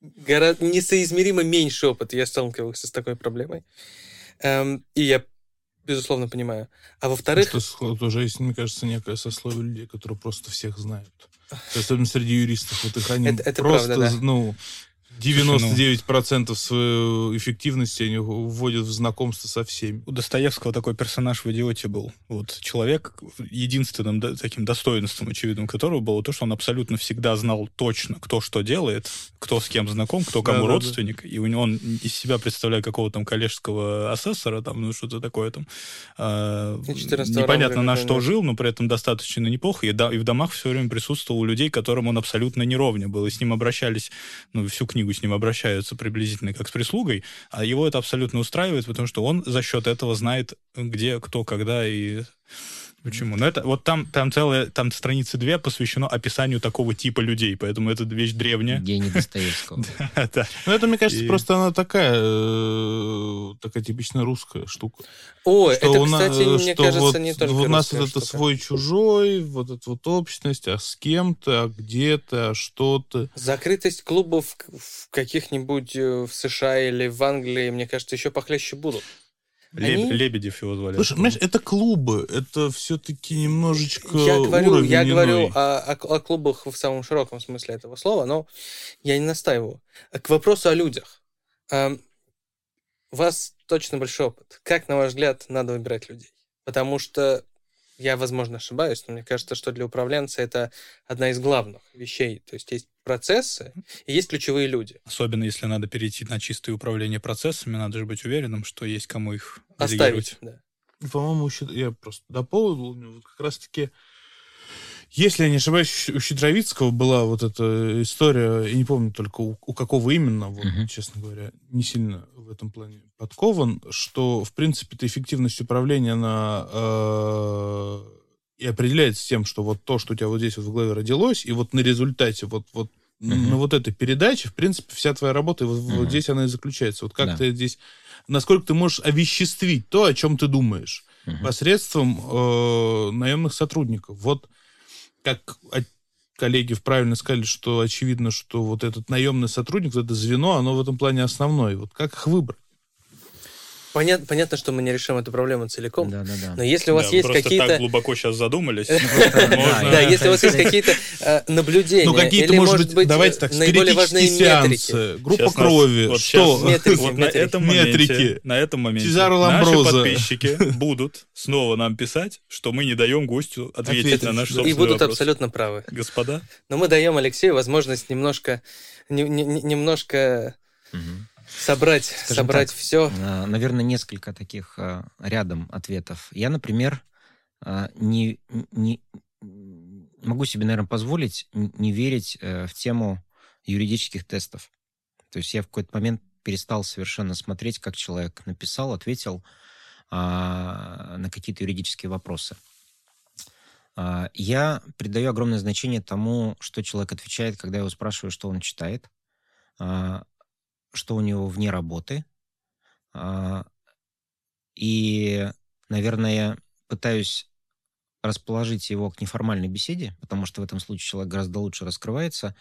гораздо несоизмеримо меньший опыт я сталкивался с такой проблемой. Эм, и я, безусловно, понимаю. А во-вторых... Что уже есть, мне кажется, некое сословие людей, которые просто всех знают. Особенно среди юристов. Вот их они это, это просто, правда, да. ну, 99% своей эффективности они вводят в знакомство со всеми. У Достоевского такой персонаж в «Идиоте» был. Вот человек, единственным да, таким достоинством, очевидным которого было то, что он абсолютно всегда знал точно, кто что делает, кто с кем знаком, кто кому да, родственник. Да, да. И у него он из себя представляет какого-то там коллежского асессора, там, ну, что-то такое там. А, непонятно на что жил, но при этом достаточно неплохо. И, да, и в домах все время присутствовал у людей, которым он абсолютно не ровня был. И с ним обращались, ну, всю книгу книгу с ним обращаются приблизительно как с прислугой, а его это абсолютно устраивает, потому что он за счет этого знает, где, кто, когда и Почему? Ну, это вот там, там целая, там страницы две посвящено описанию такого типа людей, поэтому это вещь древняя. Гений Достоевского. *laughs* да. Ну, это, мне кажется, просто она такая, э, такая типично русская штука. О, это, кстати, мне кажется, не только У нас это свой-чужой, вот эта вот общность, а с кем ты, а где ты, а что ты. Закрытость клубов в каких-нибудь э, в США или в Англии, мне кажется, еще похлеще будут. Леб... Они... Лебедев его звали. Слушай, понимаешь, это клубы, это все-таки немножечко Я говорю, я иной. говорю о, о, о клубах в самом широком смысле этого слова, но я не настаиваю. К вопросу о людях. У вас точно большой опыт. Как, на ваш взгляд, надо выбирать людей? Потому что я, возможно, ошибаюсь, но мне кажется, что для управленца это одна из главных вещей. То есть есть процессы и есть ключевые люди. Особенно если надо перейти на чистое управление процессами, надо же быть уверенным, что есть кому их оставить. Да. По-моему, еще я просто дополнил, как раз-таки Если я не ошибаюсь, у Щедровицкого была вот эта история, я не помню только у, у какого именно, вот, uh-huh. честно говоря, не сильно в этом плане подкован, что, в принципе-то, эффективность управления, она э, и определяется тем, что вот то, что у тебя вот здесь вот в голове родилось, и вот на результате вот, вот uh-huh. на вот этой передаче, в принципе, вся твоя работа вот, uh-huh. вот здесь она и заключается. Вот как да. ты здесь, насколько ты можешь овеществить то, о чем ты думаешь, uh-huh. посредством э, наемных сотрудников. Вот как коллеги правильно сказали, что очевидно, что вот этот наемный сотрудник, вот это звено, оно в этом плане основное. Вот как их выбрать? Понятно, понятно, что мы не решим эту проблему целиком. Да, да, да. Но если у вас да, есть какие-то... так глубоко сейчас задумались. *laughs* Да, если у вас есть какие-то э, наблюдения, ну какие-то, может быть, давайте так, наиболее важные метрики. Группа крови, что? Вот на этом моменте, на этом моменте наши подписчики будут снова нам писать, что мы не даем гостю ответить на наш собственный И будут абсолютно правы. Господа. Но мы даем Алексею возможность немножко немножко Собрать, Скажем собрать так, все. А, наверное, несколько таких а, рядом ответов. Я, например, а, не, не могу себе, наверное, позволить не верить э, в тему юридических тестов. То есть я в какой-то момент перестал совершенно смотреть, как человек написал, ответил а, на какие-то юридические вопросы. А, я придаю огромное значение тому, что человек отвечает, когда я его спрашиваю, что он читает. А, что у него вне работы. А, и, наверное, пытаюсь расположить его к неформальной беседе, потому что в этом случае человек гораздо лучше раскрывается,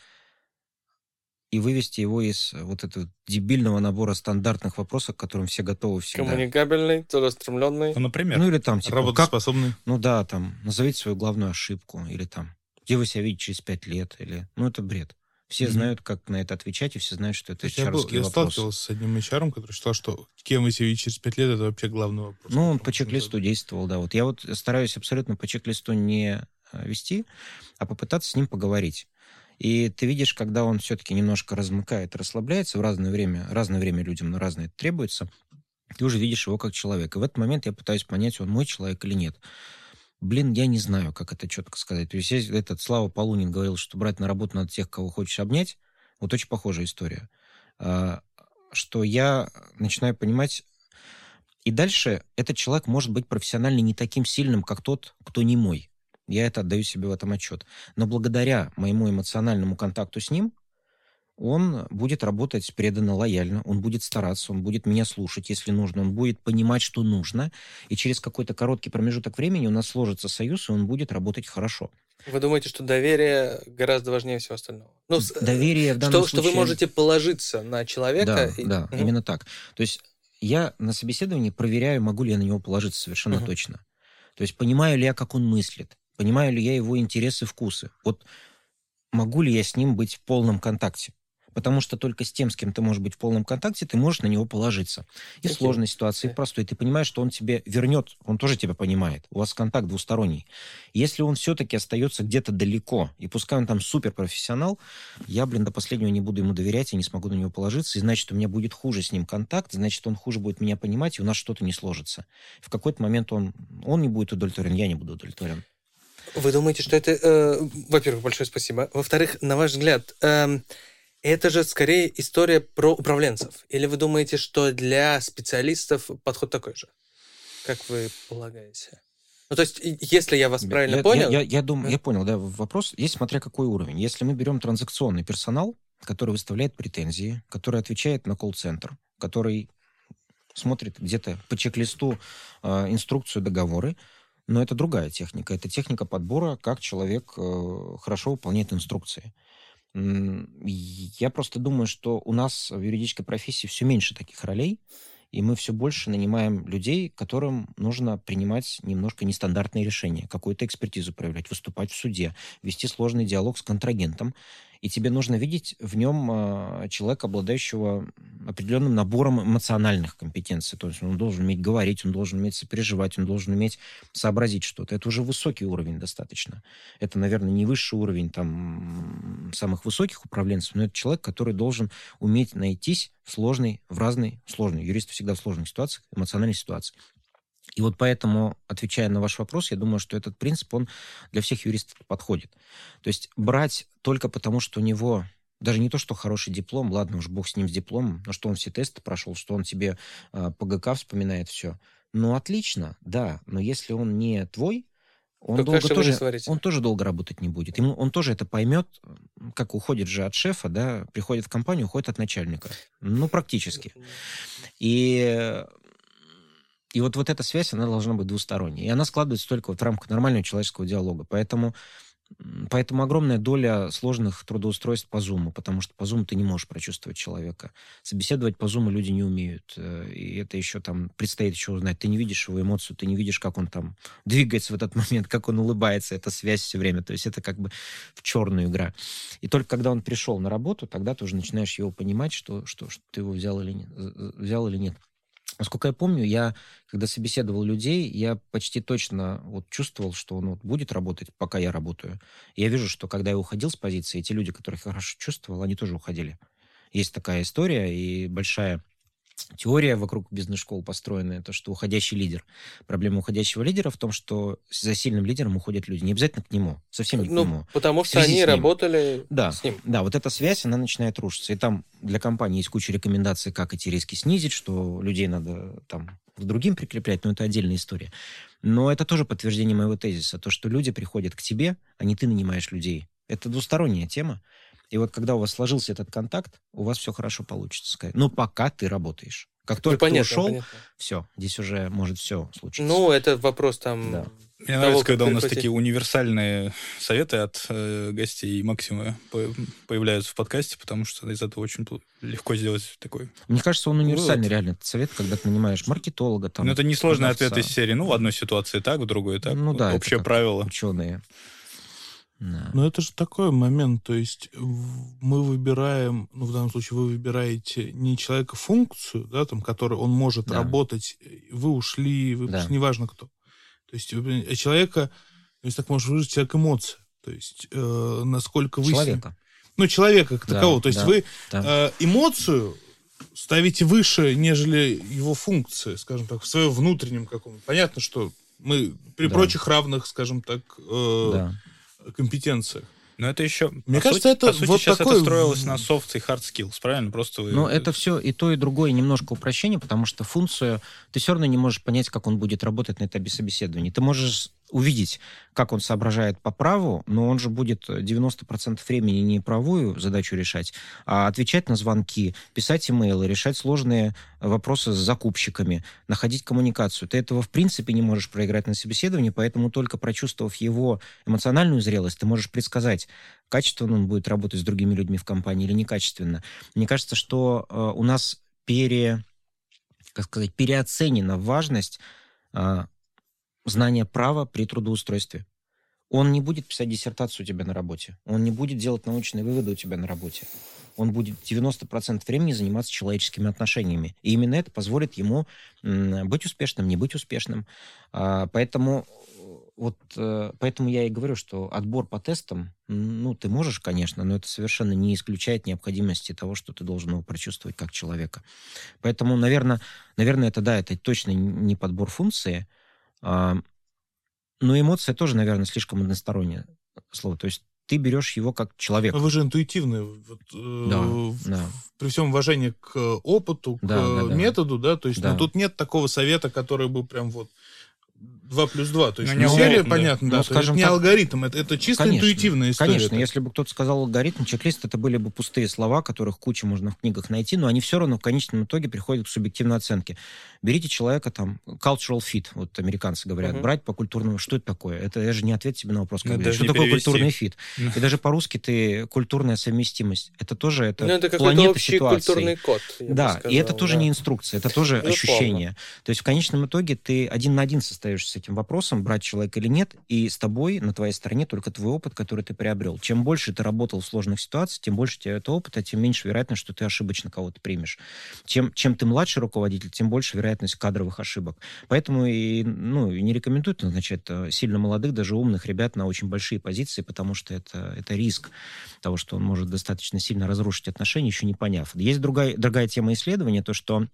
и вывести его из вот этого дебильного набора стандартных вопросов, к которым все готовы всегда. Коммуникабельный, целеустремленный. Ну, например. Ну, или там, типа... Работоспособный. Как, ну, да, там, назовите свою главную ошибку, или там, где вы себя видите через пять лет, или... Ну, это бред. Все mm-hmm. знают, как на это отвечать, и все знают, что это HR вопрос. Я сталкивался с одним HR, который считал, что кем вы себя через пять лет, это вообще главный вопрос. Ну, он по чек-листу действовал, да. Вот я вот стараюсь абсолютно по чек-листу не э, вести, а попытаться с ним поговорить. И ты видишь, когда он все-таки немножко размыкает, расслабляется в разное время, разное время людям на разное требуется, ты уже видишь его как человека. И в этот момент я пытаюсь понять, он мой человек или нет. Блин, я не знаю, как это четко сказать. То есть этот Слава Полунин говорил, что брать на работу надо тех, кого хочешь обнять. Вот очень похожая история. А, что я начинаю понимать... И дальше этот человек может быть профессионально не таким сильным, как тот, кто не мой. Я это отдаю себе в этом отчет. Но благодаря моему эмоциональному контакту с ним, он будет работать преданно, лояльно, он будет стараться, он будет меня слушать, если нужно, он будет понимать, что нужно, и через какой-то короткий промежуток времени у нас сложится союз, и он будет работать хорошо. Вы думаете, что доверие гораздо важнее всего остального? Ну, доверие в данном что, случае... Что вы можете положиться на человека? Да, и... да угу. именно так. То есть я на собеседовании проверяю, могу ли я на него положиться совершенно угу. точно. То есть понимаю ли я, как он мыслит, понимаю ли я его интересы, вкусы. Вот могу ли я с ним быть в полном контакте потому что только с тем, с кем ты можешь быть в полном контакте, ты можешь на него положиться. И в сложной ситуации, и в простой. Ты понимаешь, что он тебе вернет, он тоже тебя понимает. У вас контакт двусторонний. Если он все-таки остается где-то далеко, и пускай он там суперпрофессионал, я, блин, до последнего не буду ему доверять, и не смогу на него положиться, и значит, у меня будет хуже с ним контакт, значит, он хуже будет меня понимать, и у нас что-то не сложится. В какой-то момент он, он не будет удовлетворен, я не буду удовлетворен. Вы думаете, что это... Э, во-первых, большое спасибо. Во-вторых, на ваш взгляд, э, это же скорее история про управленцев. Или вы думаете, что для специалистов подход такой же? Как вы полагаете? Ну, то есть, если я вас правильно я, понял... Я, я, я, думаю, я понял, да, вопрос есть, смотря какой уровень. Если мы берем транзакционный персонал, который выставляет претензии, который отвечает на колл-центр, который смотрит где-то по чек-листу э, инструкцию, договоры, но это другая техника. Это техника подбора, как человек э, хорошо выполняет инструкции. Я просто думаю, что у нас в юридической профессии все меньше таких ролей, и мы все больше нанимаем людей, которым нужно принимать немножко нестандартные решения, какую-то экспертизу проявлять, выступать в суде, вести сложный диалог с контрагентом и тебе нужно видеть в нем а, человека, обладающего определенным набором эмоциональных компетенций. То есть он должен уметь говорить, он должен уметь сопереживать, он должен уметь сообразить что-то. Это уже высокий уровень достаточно. Это, наверное, не высший уровень там самых высоких управленцев, но это человек, который должен уметь найтись в сложной, в разной, сложной, юрист всегда в сложных ситуациях, эмоциональной ситуации. И вот поэтому, отвечая на ваш вопрос, я думаю, что этот принцип, он для всех юристов подходит. То есть брать только потому, что у него даже не то, что хороший диплом, ладно уж, бог с ним с дипломом, но что он все тесты прошел, что он тебе э, по ГК вспоминает все. Ну, отлично, да, но если он не твой, он, долго тоже, он тоже долго работать не будет. Ему, он тоже это поймет, как уходит же от шефа, да, приходит в компанию, уходит от начальника. Ну, практически. И, и вот, вот эта связь, она должна быть двусторонней. И она складывается только вот в рамках нормального человеческого диалога. Поэтому Поэтому огромная доля сложных трудоустройств по Zoom, потому что по Zoom ты не можешь прочувствовать человека. Собеседовать по Zoom люди не умеют. Э, и это еще там предстоит еще узнать. Ты не видишь его эмоцию, ты не видишь, как он там *laughs* двигается в этот момент, как он улыбается. Это связь все время. То есть это как бы в черную игра. И только когда он пришел на работу, тогда ты уже начинаешь его понимать, что, что, что ты его взял или нет. Взял или нет. Насколько я помню, я, когда собеседовал людей, я почти точно вот чувствовал, что он вот будет работать, пока я работаю. я вижу, что когда я уходил с позиции, те люди, которых я хорошо чувствовал, они тоже уходили. Есть такая история и большая теория вокруг бизнес-школ построенная, то, что уходящий лидер. Проблема уходящего лидера в том, что за сильным лидером уходят люди. Не обязательно к нему, совсем не к ну, нему. Потому что они работали да, с ним. Да, вот эта связь, она начинает рушиться. И там для компании есть куча рекомендаций, как эти риски снизить, что людей надо там к другим прикреплять, но это отдельная история. Но это тоже подтверждение моего тезиса, то, что люди приходят к тебе, а не ты нанимаешь людей. Это двусторонняя тема. И вот когда у вас сложился этот контакт, у вас все хорошо получится. Ну, пока ты работаешь. Как ну, только ну, понятно, ты ушел, понятно. все, здесь уже может все случиться. Ну, это вопрос там... Да. Мне того, нравится, когда у нас такие универсальные советы от э, гостей Максима по появляются в подкасте, потому что из этого очень легко сделать такой. Мне кажется, он универсальный вот. реально этот совет, когда ты нанимаешь маркетолога. Там, ну, это несложный ответ из серии. Ну, в одной ситуации так, в другой так. Ну да. Общее правило. Ученые. Да. Но это же такой момент, то есть мы выбираем, ну в данном случае вы выбираете не человека функцию, да, там, который он может да. работать, вы ушли, вы да. неважно кто. То есть вы, а человека, то есть так можно выразить, человек эмоция, то есть э, насколько вы... Человека. Ну, человека как да, такового, то есть да, вы да. Э, эмоцию ставите выше, нежели его функции, скажем так, в своем внутреннем каком-то. Понятно, что мы при да. прочих равных, скажем так, э, да компетенциях. Но это еще... Мне по кажется, сути, это по сути, вот сейчас такой... это строилось на soft и hard skills, правильно? Просто вы... Но это все и то, и другое немножко упрощение, потому что функцию ты все равно не можешь понять, как он будет работать на этапе собеседования. Ты можешь увидеть, как он соображает по праву, но он же будет 90% времени не правую задачу решать, а отвечать на звонки, писать имейлы, решать сложные вопросы с закупщиками, находить коммуникацию. Ты этого в принципе не можешь проиграть на собеседовании, поэтому только прочувствовав его эмоциональную зрелость, ты можешь предсказать, качественно он будет работать с другими людьми в компании или некачественно. Мне кажется, что э, у нас пере, как сказать, переоценена важность э, знание права при трудоустройстве. Он не будет писать диссертацию у тебя на работе. Он не будет делать научные выводы у тебя на работе. Он будет 90% времени заниматься человеческими отношениями. И именно это позволит ему быть успешным, не быть успешным. А, поэтому вот э, поэтому я и говорю, что отбор по тестам, ну, ты можешь, конечно, но это совершенно не исключает необходимости того, что ты должен его прочувствовать как человека. Поэтому, наверное, наверное, это да, это точно не подбор функции, но эмоция тоже, наверное, слишком одностороннее слово. То есть ты берешь его как человек. Вы же интуитивны. Вот, э, да, в, да. При всем уважении к опыту, к да, да, методу, да, то есть да. ну, тут нет такого совета, который бы прям вот 2 плюс 2. То есть ну, не серия, да. понятно, да. Ну, скажем это не так, алгоритм, это, это чисто конечно, интуитивная история. Конечно, это. если бы кто-то сказал алгоритм, чек-лист, это были бы пустые слова, которых куча можно в книгах найти, но они все равно в конечном итоге приходят к субъективной оценке. Берите человека там, cultural fit, вот американцы говорят, uh-huh. брать по культурному, что это такое? Это я же не ответ себе на вопрос, как ну, что такое перевести. культурный fit. И даже по-русски ты культурная совместимость. Это тоже это, ну, это планета общий ситуации. культурный код. Да, сказал, и это тоже да. не инструкция, это тоже ну, ощущение. То есть в конечном итоге ты один на один состоишься этим вопросом, брать человека или нет, и с тобой на твоей стороне только твой опыт, который ты приобрел. Чем больше ты работал в сложных ситуациях, тем больше у тебя это опыта, тем меньше вероятность, что ты ошибочно кого-то примешь. Чем, чем ты младший руководитель, тем больше вероятность кадровых ошибок. Поэтому и, ну, и не рекомендуют назначать э, сильно молодых, даже умных ребят на очень большие позиции, потому что это, это риск того, что он может достаточно сильно разрушить отношения, еще не поняв. Есть другая, другая тема исследования, то, что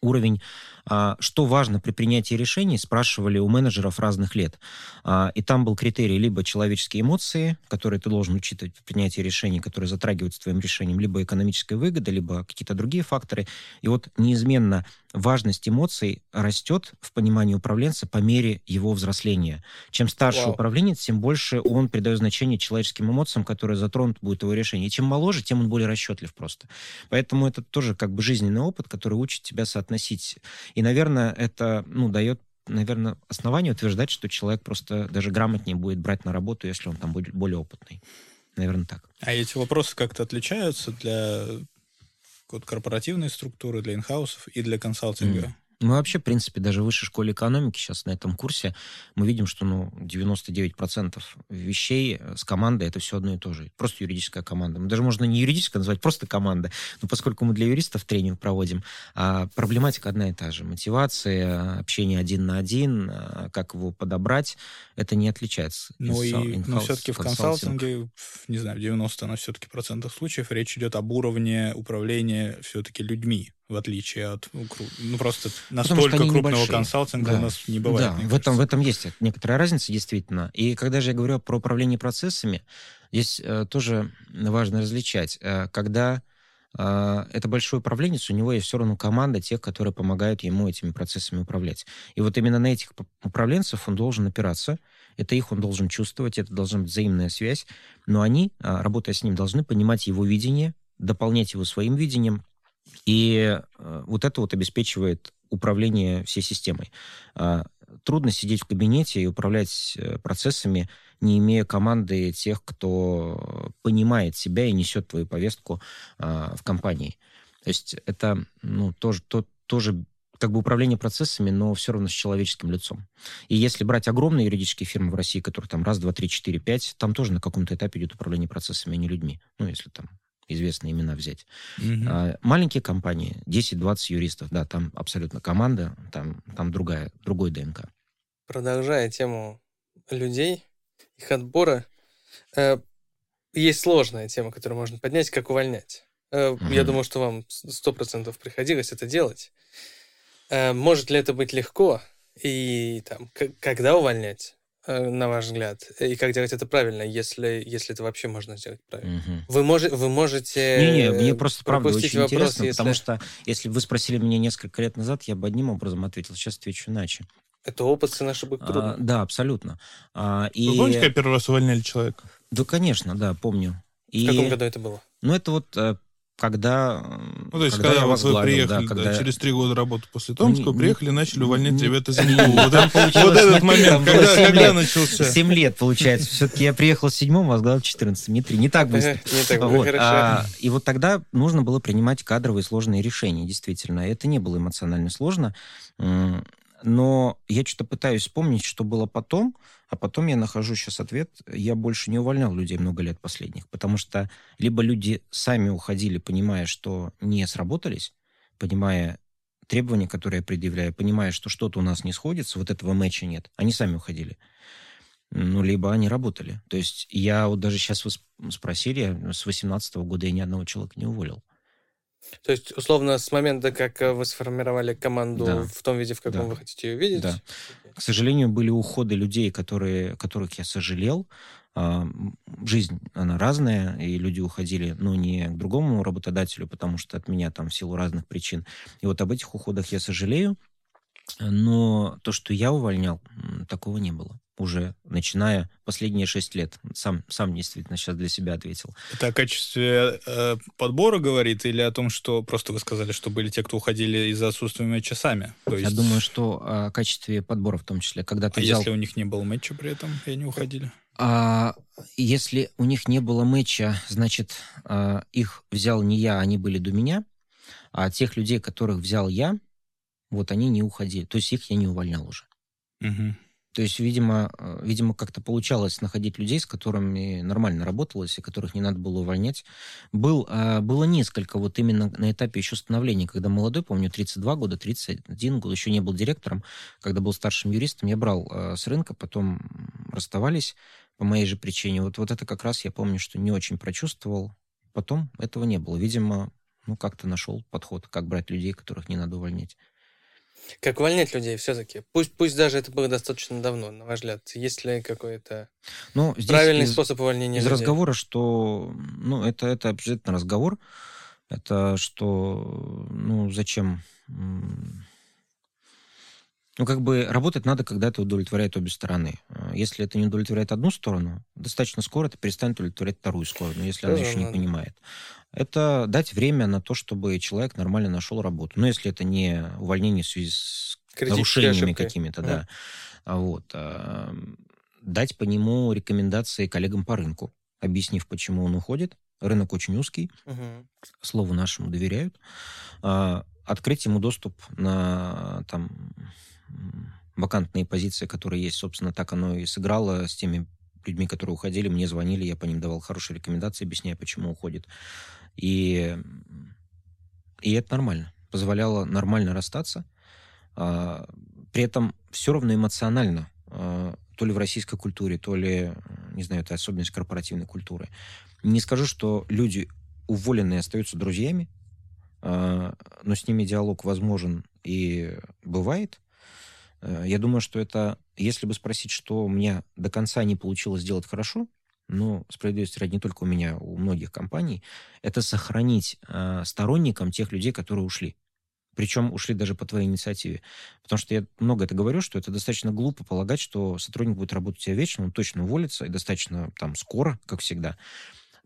уровень, а, что важно при принятии решений, спрашивали у менеджеров разных лет. А, и там был критерий либо человеческие эмоции, которые ты должен учитывать при принятии решений, которые затрагиваются твоим решением, либо экономическая выгода, либо какие-то другие факторы. И вот неизменно важность эмоций растет в понимании управленца по мере его взросления. Чем старше Вау. управленец, тем больше он придает значение человеческим эмоциям, которые затронут будет его решение. И чем моложе, тем он более расчетлив просто. Поэтому это тоже как бы жизненный опыт, который учит тебя соотносить. И, наверное, это ну, дает наверное, основание утверждать, что человек просто даже грамотнее будет брать на работу, если он там будет более опытный. Наверное, так. А эти вопросы как-то отличаются для вот корпоративной структуры, для инхаусов и для консалтинга? Mm. Мы вообще, в принципе, даже в высшей школе экономики сейчас на этом курсе мы видим, что ну, 99% вещей с командой это все одно и то же. Просто юридическая команда. Мы даже можно не юридическая назвать, просто команда. Но поскольку мы для юристов тренинг проводим, а проблематика одна и та же. Мотивация, общение один на один, а, как его подобрать, это не отличается. Ну и но все-таки в консалтинге, не знаю, в 90 на все-таки процентах случаев речь идет об уровне управления все-таки людьми в отличие от ну, ну просто настолько крупного небольшие. консалтинга да. у нас не бывает. Да, в этом, в этом есть некоторая разница, действительно. И когда же я говорю про управление процессами, здесь э, тоже важно различать. Э, когда э, это большой управленец, у него есть все равно команда тех, которые помогают ему этими процессами управлять. И вот именно на этих управленцев он должен опираться, это их он должен чувствовать, это должна быть взаимная связь, но они, э, работая с ним, должны понимать его видение, дополнять его своим видением, и э, вот это вот обеспечивает управление всей системой. А, трудно сидеть в кабинете и управлять э, процессами, не имея команды тех, кто понимает себя и несет твою повестку а, в компании. То есть это ну, тоже, то, тоже как бы управление процессами, но все равно с человеческим лицом. И если брать огромные юридические фирмы в России, которые там раз, два, три, четыре, пять, там тоже на каком-то этапе идет управление процессами, а не людьми. Ну, если там известные имена взять. Угу. А, маленькие компании, 10-20 юристов, да, там абсолютно команда, там, там другая, другой ДНК. Продолжая тему людей, их отбора, э, есть сложная тема, которую можно поднять, как увольнять. Э, угу. Я думаю, что вам 100% приходилось это делать. Э, может ли это быть легко? И там, когда увольнять? Э, на ваш взгляд? И как делать это правильно, если, если это вообще можно сделать правильно? Угу. Вы, мож, вы можете Не-не, мне просто правда очень вопрос, интересно, если... потому что если бы вы спросили меня несколько лет назад, я бы одним образом ответил, сейчас отвечу иначе. Это опыт сын ошибок трудно. А, да, абсолютно. А, и... Вы помните, как первый раз увольняли человека? Да, конечно, да, помню. И... В каком году это было? Ну, это вот э, когда... Ну, то есть, когда, когда вы приехали, да, когда... да, через три года работы после Томска, ну, приехали, начали увольнять не, ребят из Вот, вот этот момент, когда, когда начался? Семь лет, получается. Все-таки я приехал с седьмом, возглавил 14. Не три. Не так быстро. Не так вот. А, и вот тогда нужно было принимать кадровые сложные решения, действительно. Это не было эмоционально сложно. Но я что-то пытаюсь вспомнить, что было потом, а потом я нахожу сейчас ответ. Я больше не увольнял людей много лет последних, потому что либо люди сами уходили, понимая, что не сработались, понимая требования, которые я предъявляю, понимая, что что-то у нас не сходится, вот этого матча нет, они сами уходили. Ну, либо они работали. То есть я вот даже сейчас вы спросили, с 18 года я ни одного человека не уволил. То есть, условно, с момента, как э, вы сформировали команду да. в том виде, в каком да. вы хотите ее видеть? Да. К сожалению, были уходы людей, которые, которых я сожалел. А, жизнь, она разная, и люди уходили, ну, не к другому работодателю, потому что от меня там в силу разных причин. И вот об этих уходах я сожалею, но то, что я увольнял, такого не было уже начиная последние шесть лет. Сам, сам действительно сейчас для себя ответил. Это о качестве э, подбора говорит или о том, что просто вы сказали, что были те, кто уходили из-за отсутствия матча сами? То есть... Я думаю, что о качестве подбора в том числе. Когда ты а взял... если у них не было матча при этом, и они уходили? А, если у них не было матча, значит, а, их взял не я, они были до меня, а тех людей, которых взял я, вот они не уходили. То есть их я не увольнял уже. Угу. То есть, видимо, э, видимо, как-то получалось находить людей, с которыми нормально работалось, и которых не надо было увольнять. Был, а, было несколько вот именно на этапе еще становления, когда молодой, помню, 32 года, 31 год, еще не был директором, когда был старшим юристом, я брал э, с рынка, потом расставались по моей же причине. Вот, вот это как раз я помню, что не очень прочувствовал. Потом этого не было. Видимо, ну, как-то нашел подход, как брать людей, которых не надо увольнять. Как увольнять людей все-таки? Пусть, пусть даже это было достаточно давно, на ваш взгляд. Есть ли какой-то ну, правильный из, способ увольнения из людей? разговора, что... Ну, это, это обязательно разговор. Это что... Ну, зачем... Ну, как бы работать надо, когда это удовлетворяет обе стороны. А если это не удовлетворяет одну сторону, достаточно скоро это перестанет удовлетворять вторую сторону, если она еще надо. не понимает. Это дать время на то, чтобы человек нормально нашел работу. Но если это не увольнение в связи с нарушениями какими-то, да. А вот. А, дать по нему рекомендации коллегам по рынку, объяснив, почему он уходит. Рынок очень узкий, угу. слову нашему доверяют. Открыть ему доступ на там вакантные позиции, которые есть. Собственно, так оно и сыграло с теми людьми, которые уходили. Мне звонили, я по ним давал хорошие рекомендации, объясняя, почему уходит. И, и это нормально. Позволяло нормально расстаться. А, при этом все равно эмоционально, а, то ли в российской культуре, то ли, не знаю, это особенность корпоративной культуры. Не скажу, что люди уволенные остаются друзьями, а, но с ними диалог возможен и бывает. Э, я думаю, что это, если бы спросить, что у меня до конца не получилось сделать хорошо, но справедливости ради не только у меня, у многих компаний, это сохранить э, сторонникам тех людей, которые ушли. Причем ушли даже по твоей инициативе. Потому что я много это говорю, что это достаточно глупо полагать, что сотрудник будет работать у тебя вечно, он точно уволится, и достаточно там скоро, как всегда.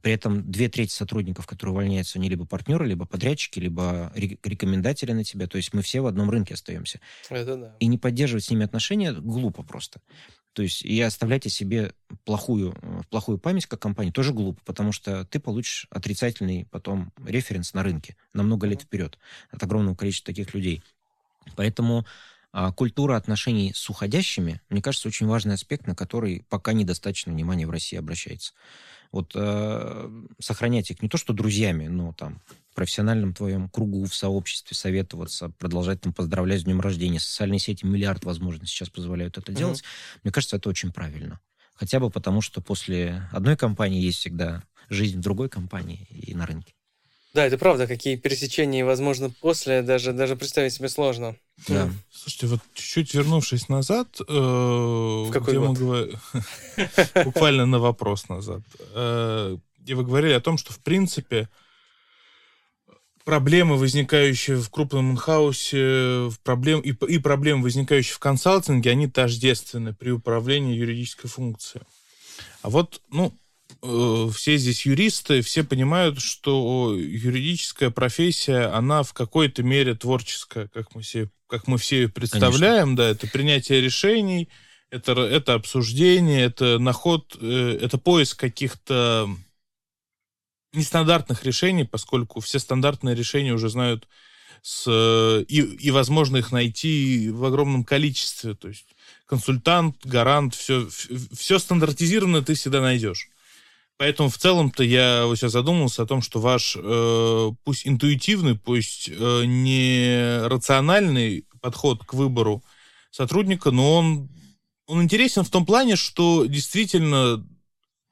При этом две трети сотрудников, которые увольняются, они либо партнеры, либо подрядчики, либо рекомендатели на тебя. То есть мы все в одном рынке остаемся. Это да. И не поддерживать с ними отношения глупо просто. То есть и оставлять о себе плохую, э, плохую память как компании тоже глупо, потому что ты получишь отрицательный потом референс на рынке на много лет вперед от огромного количества таких людей. Поэтому а, культура отношений с уходящими, мне кажется, очень важный аспект, на который пока недостаточно внимания в России обращается вот э, сохранять их не то что друзьями, но там в профессиональном твоем кругу, в сообществе советоваться, продолжать там поздравлять с днем рождения. Социальные сети миллиард возможностей сейчас позволяют это mm-hmm. делать. Мне кажется, это очень правильно. Хотя бы потому, что после одной компании есть всегда жизнь в другой компании и на рынке. Да, это правда, какие пересечения возможно после, даже, даже представить себе сложно. Да. Слушайте, вот чуть-чуть вернувшись назад, э, в какой где год? мы говорили, *laughs* буквально на вопрос назад, э, где вы говорили о том, что в принципе проблемы, возникающие в крупном инхаусе, проблем, и, и проблемы, возникающие в консалтинге, они тождественны при управлении юридической функцией. А вот, ну, все здесь юристы, все понимают, что юридическая профессия, она в какой-то мере творческая, как мы все, как мы все ее представляем, Конечно. да, это принятие решений, это, это обсуждение, это наход, э, это поиск каких-то нестандартных решений, поскольку все стандартные решения уже знают с, и, и возможно их найти в огромном количестве. То есть консультант, гарант, все, все стандартизированно ты всегда найдешь. Поэтому в целом-то я вот сейчас задумался о том, что ваш, э, пусть интуитивный, пусть э, не рациональный подход к выбору сотрудника, но он, он интересен в том плане, что действительно,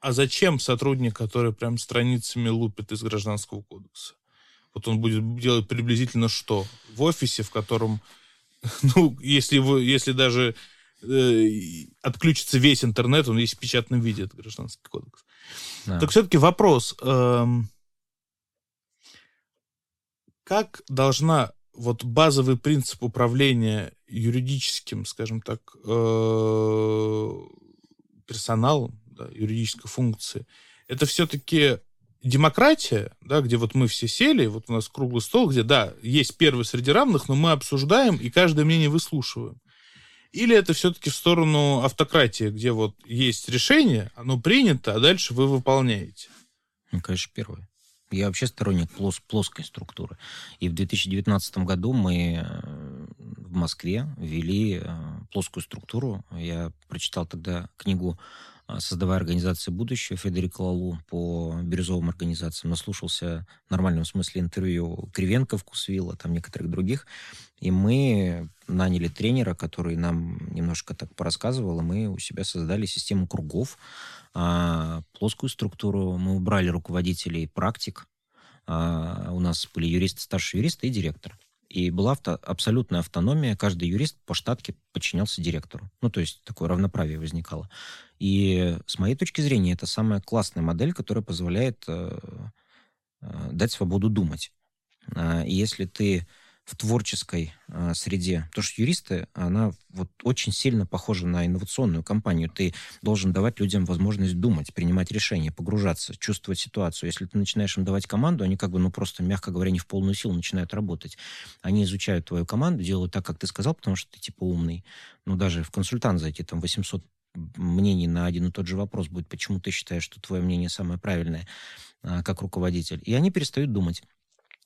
а зачем сотрудник, который прям страницами лупит из гражданского кодекса? Вот он будет делать приблизительно что? В офисе, в котором, *laughs* ну, если, вы, если даже э, отключится весь интернет, он есть в печатном виде, это гражданский кодекс. Да. Так все-таки вопрос. Эм, как должна вот базовый принцип управления юридическим, скажем так, э, персоналом, да, юридической функции, это все-таки демократия, да, где вот мы все сели, вот у нас круглый стол, где, да, есть первый среди равных, но мы обсуждаем и каждое мнение выслушиваем. Или это все-таки в сторону автократии, где вот есть решение, оно принято, а дальше вы выполняете? Ну, конечно, первое. Я вообще сторонник плос плоской структуры. И в 2019 году мы э, в Москве ввели э, плоскую структуру. Я прочитал тогда книгу «Создавая организации будущего» Федерика Лалу по бирюзовым организациям. Наслушался в нормальном смысле интервью Кривенко, Вкусвилла, там некоторых других. И мы наняли тренера, который нам немножко так порассказывал, и мы у себя создали систему кругов, а, плоскую структуру. Мы убрали руководителей практик, а, у нас были юристы, старший юрист и директор. И была авто, абсолютная автономия. Каждый юрист по штатке подчинялся директору. Ну, то есть такое равноправие возникало. И с моей точки зрения, это самая классная модель, которая позволяет э, э, дать свободу думать. Э, если ты в творческой э, среде. Потому что юристы, она вот очень сильно похожа на инновационную компанию. Ты должен давать людям возможность думать, принимать решения, погружаться, чувствовать ситуацию. Если ты начинаешь им давать команду, они как бы, ну, просто, мягко говоря, не в полную силу начинают работать. Они изучают твою команду, делают так, как ты сказал, потому что ты, типа, умный. Ну, даже в консультант зайти, там, 800 мнений на один и тот же вопрос будет, почему ты считаешь, что твое мнение самое правильное, а, как руководитель. И они перестают думать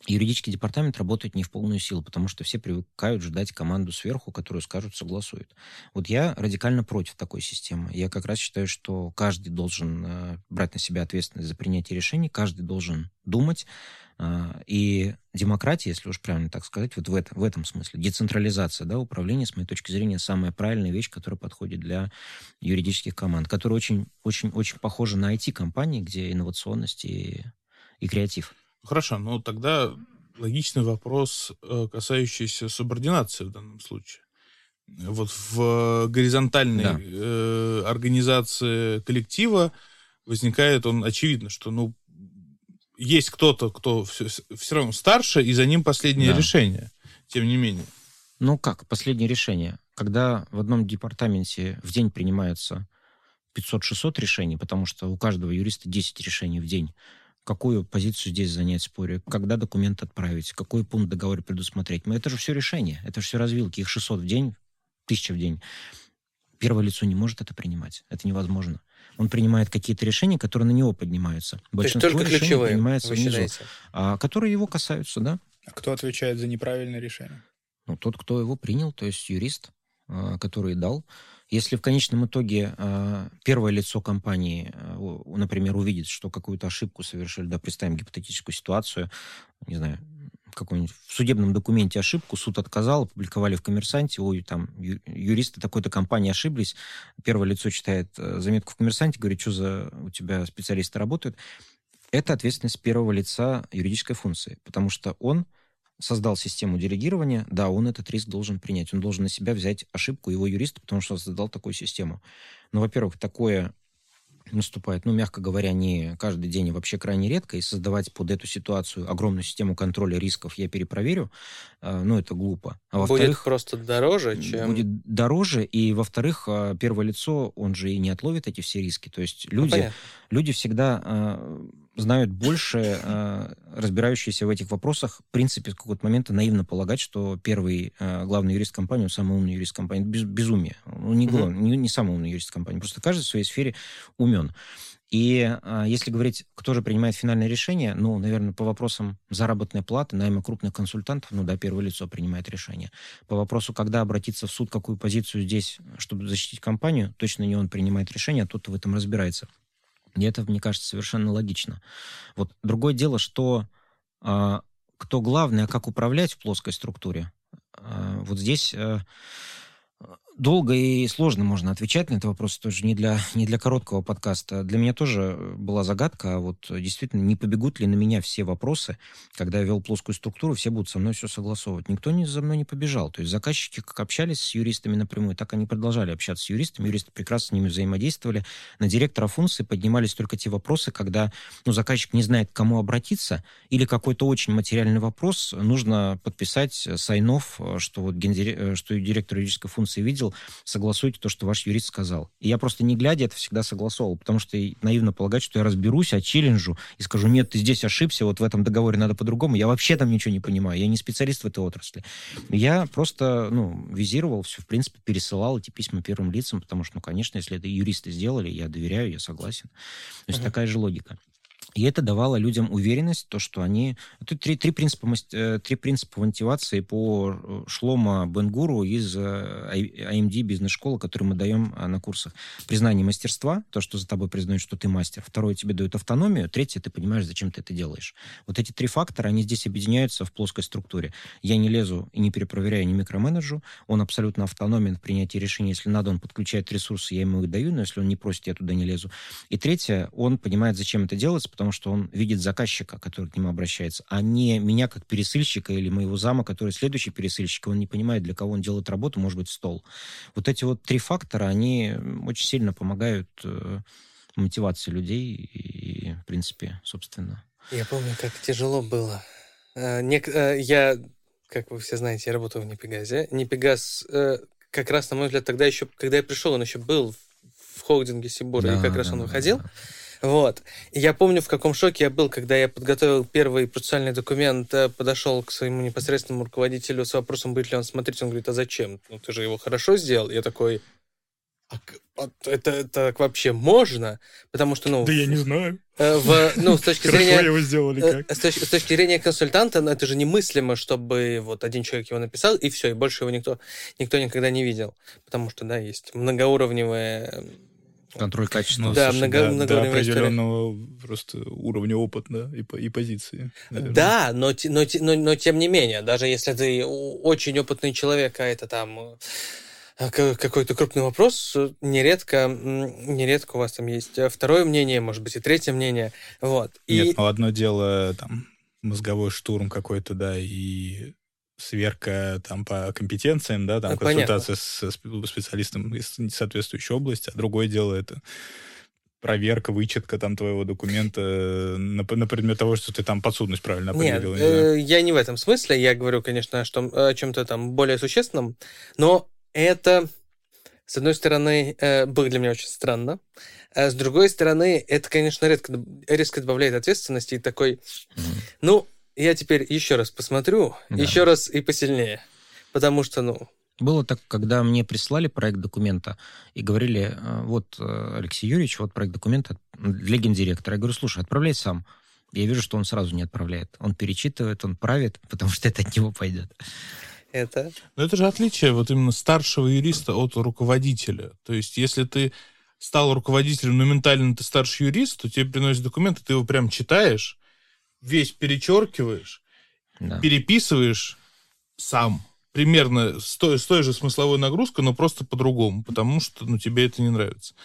юридический департамент работает не в полную силу, потому что все привыкают ждать команду сверху, которую скажут, согласуют. Вот я радикально против такой системы. Я как раз считаю, что каждый должен э, брать на себя ответственность за принятие решений, каждый должен думать. Э, и демократия, если уж правильно так сказать, вот в, это, в этом смысле, децентрализация да, управления, с моей точки зрения, самая правильная вещь, которая подходит для юридических команд, которая очень, очень, очень похожа на IT-компании, где инновационность и, и креатив. Хорошо, ну тогда логичный вопрос, э, касающийся субординации в данном случае. Вот в горизонтальной да. э, организации коллектива возникает он очевидно, что ну есть кто-то, кто все, все равно старше, и за ним последнее да. решение, тем не менее. Ну как, последнее решение? Когда в одном департаменте в день принимается 500-600 решений, потому что у каждого юриста 10 решений в день, какую позицию здесь занять в споре, когда документ отправить, какой пункт договора предусмотреть. Но это же все решение, это же все развилки. Их 600 в день, 1000 в день. Первое лицо не может это принимать. Это невозможно. Он принимает какие-то решения, которые на него поднимаются. Большинство То есть только решений принимается внизу, а, которые его касаются, да. А кто отвечает за неправильное решение? Ну, тот, кто его принял, то есть юрист, а, который дал. Если в конечном итоге э, первое лицо компании, э, например, увидит, что какую-то ошибку совершили, да, представим гипотетическую ситуацию, не знаю, какой-нибудь в судебном документе ошибку, суд отказал, опубликовали в «Коммерсанте», ой, там, юристы такой-то компании ошиблись, первое лицо читает э, заметку в «Коммерсанте», говорит, что за у тебя специалисты работают. Это ответственность первого лица юридической функции, потому что он создал систему делегирования, да, он этот риск должен принять. Он должен на себя взять ошибку его юриста, потому что создал такую систему. Но, во-первых, такое наступает, ну, мягко говоря, не каждый день, и вообще крайне редко, и создавать под эту ситуацию огромную систему контроля рисков я перепроверю, э, ну, это глупо. А будет просто дороже, чем... Будет дороже, и, во-вторых, э, первое лицо, он же и не отловит эти все риски. То есть ну, люди, ну, люди всегда э, знают больше, э, разбирающиеся в этих вопросах, в принципе, с какого-то момента наивно полагать, что первый э, главный юрист компании, он самый умный юрист компании. Без, безумие. Он не, главный, не, не самый умный юрист компании. Просто каждый в своей сфере умен. И а, если говорить, кто же принимает финальное решение, ну, наверное, по вопросам заработной платы, найма крупных консультантов, ну да, первое лицо принимает решение. По вопросу, когда обратиться в суд, какую позицию здесь, чтобы защитить компанию, точно не он принимает решение, а тот в этом разбирается. И это, мне кажется, совершенно логично. Вот другое дело, что э, кто главный, а как управлять в плоской структуре. Э, вот здесь э, долго и сложно можно отвечать на этот вопрос, тоже не для, не для короткого подкаста. Для меня тоже была загадка, а вот действительно, не побегут ли на меня все вопросы, когда я вел плоскую структуру, все будут со мной все согласовывать. Никто не, за мной не побежал. То есть заказчики как общались с юристами напрямую, так они продолжали общаться с юристами. Юристы прекрасно с ними взаимодействовали. На директора функции поднимались только те вопросы, когда ну, заказчик не знает, к кому обратиться, или какой-то очень материальный вопрос нужно подписать сайнов, что вот гендирек... что директор юридической функции видел, видел, согласуйте то, что ваш юрист сказал. И я просто не глядя это всегда согласовывал, потому что наивно полагать, что я разберусь, челленджу и скажу, нет, ты здесь ошибся, вот в этом договоре надо по-другому. Я вообще там ничего не понимаю, я не специалист в этой отрасли. Я просто, ну, визировал все, в принципе, пересылал эти письма первым лицам, потому что, ну, конечно, если это юристы сделали, я доверяю, я согласен. То есть uh-huh. такая же логика. И это давало людям уверенность, то, что они... Это три, три, принципа, э, три принципа мотивации по э, Шлома Бенгуру из AMD э, бизнес-школы, который мы даем на курсах. Признание мастерства, то, что за тобой признают, что ты мастер. Второе, тебе дают автономию. Третье, ты понимаешь, зачем ты это делаешь. Вот эти три фактора, они здесь объединяются в плоской структуре. Я не лезу и не перепроверяю, не микроменеджу. Он абсолютно автономен в принятии решений. Если надо, он подключает ресурсы, я ему их даю, но если он не просит, я туда не лезу. И третье, он понимает, зачем это делается, потому что он видит заказчика, который к нему обращается, а не меня как пересыльщика или моего зама, который следующий пересыльщик, он не понимает, для кого он делает работу, может быть, стол. Вот эти вот три фактора, они очень сильно помогают э, мотивации людей и, в принципе, собственно. Я помню, как тяжело было. Э, э, я, как вы все знаете, я работал в Непегазе. Непегаз как раз, на мой взгляд, тогда еще, когда я пришел, он еще был в холдинге Сибура, да, и как раз да, он выходил. Да, да. Вот. И я помню, в каком шоке я был, когда я подготовил первый процессуальный документ, э, подошел к своему непосредственному руководителю с вопросом, будет ли он смотреть. Он говорит, а зачем? Ну, ты же его хорошо сделал. Я такой, а, а это, так вообще можно? Потому что, ну... Да я не знаю. Э, в, ну, с точки зрения... его сделали э, как? С точки, с точки зрения консультанта, ну, это же немыслимо, чтобы вот один человек его написал, и все, и больше его никто, никто никогда не видел. Потому что, да, есть многоуровневые Контроль качества. Ну, да, слушай, много, да, до определенного история. просто уровня опыта и, и позиции. Наверное. Да, но, но, но, но тем не менее, даже если ты очень опытный человек, а это там а, какой-то крупный вопрос, нередко, нередко у вас там есть второе мнение, может быть, и третье мнение. Вот. И... Нет, ну одно дело там мозговой штурм какой-то, да, и сверка там по компетенциям, да, там ну, консультация с специалистом из соответствующей области, а другое дело это проверка, вычетка там твоего документа на, на предмет того, что ты там подсудность правильно определил. Нет, э, я не в этом смысле, я говорю, конечно, что, о чем-то там более существенном, но это, с одной стороны, э, было для меня очень странно, а с другой стороны, это, конечно, редко, резко добавляет ответственности и такой, mm-hmm. ну, я теперь еще раз посмотрю, да. еще раз и посильнее, потому что, ну... Было так, когда мне прислали проект документа и говорили, э, вот, э, Алексей Юрьевич, вот проект документа для гендиректора. Я говорю, слушай, отправляй сам. Я вижу, что он сразу не отправляет. Он перечитывает, он правит, *laughs* потому что это от него пойдет это? Но это же отличие вот именно старшего юриста от руководителя. То есть, если ты стал руководителем, но ментально ты старший юрист, то тебе приносят документы, ты его прям читаешь, весь перечеркиваешь, да. переписываешь сам. Примерно с той, с той же смысловой нагрузкой, но просто по-другому, потому что ну, тебе это не нравится.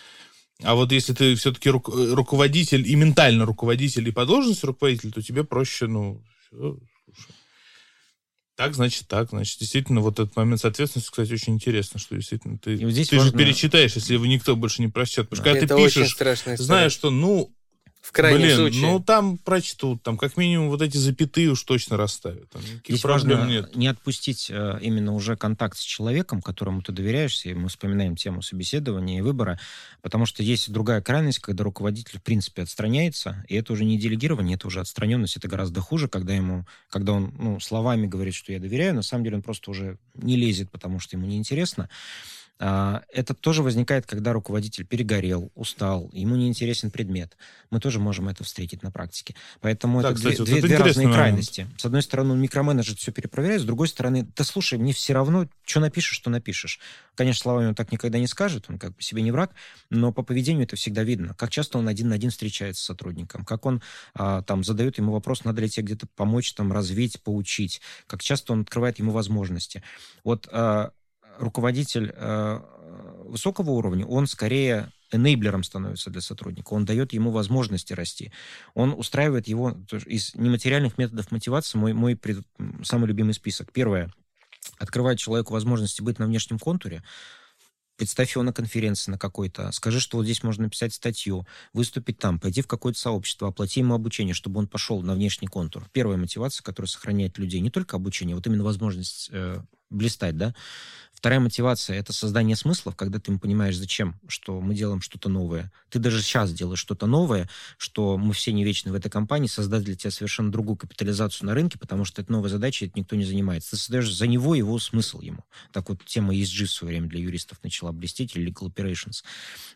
А вот если ты все-таки ру- руководитель и ментально руководитель, и по должности руководитель, то тебе проще, ну, все, так, значит, так. Значит, действительно, вот этот момент с ответственностью, кстати, очень интересно, что действительно ты, здесь ты важно... же перечитаешь, если его никто больше не прочтет. Потому что когда Это ты пишешь, знаешь, что, ну, в крайнем Блин, случае. ну там прочтут, там как минимум вот эти запятые уж точно расставят. Там Здесь проблем нет. не отпустить э, именно уже контакт с человеком, которому ты доверяешься, и мы вспоминаем тему собеседования и выбора, потому что есть другая крайность, когда руководитель в принципе отстраняется, и это уже не делегирование, это уже отстраненность, это гораздо хуже, когда ему, когда он ну, словами говорит, что я доверяю, на самом деле он просто уже не лезет, потому что ему неинтересно. А, это тоже возникает, когда руководитель перегорел, устал, ему не интересен предмет. Мы тоже можем это встретить на практике. Поэтому да, это кстати, две, вот две, это две разные момент. крайности. С одной стороны, он микроменеджер все перепроверяет, с другой стороны, да слушай, мне все равно, что напишешь, что напишешь. Конечно, словами он так никогда не скажет, он как бы себе не враг, но по поведению это всегда видно. Как часто он один на один встречается с сотрудником, как он а, там задает ему вопрос, надо ли тебе где-то помочь, там, развить, поучить, как часто он открывает ему возможности. Вот а, руководитель э, высокого уровня, он скорее энейблером становится для сотрудника, он дает ему возможности расти, он устраивает его из нематериальных методов мотивации, мой, мой пред, самый любимый список. Первое, открывает человеку возможности быть на внешнем контуре, представь его на конференции на какой-то, скажи, что вот здесь можно написать статью, выступить там, пойти в какое-то сообщество, оплати ему обучение, чтобы он пошел на внешний контур. Первая мотивация, которая сохраняет людей, не только обучение, вот именно возможность э, блистать, да. Вторая мотивация — это создание смыслов, когда ты понимаешь, зачем, что мы делаем что-то новое. Ты даже сейчас делаешь что-то новое, что мы все не вечны в этой компании, создать для тебя совершенно другую капитализацию на рынке, потому что это новая задача, это никто не занимается. Ты создаешь за него его смысл ему. Так вот, тема ESG в свое время для юристов начала блестеть, или legal operations.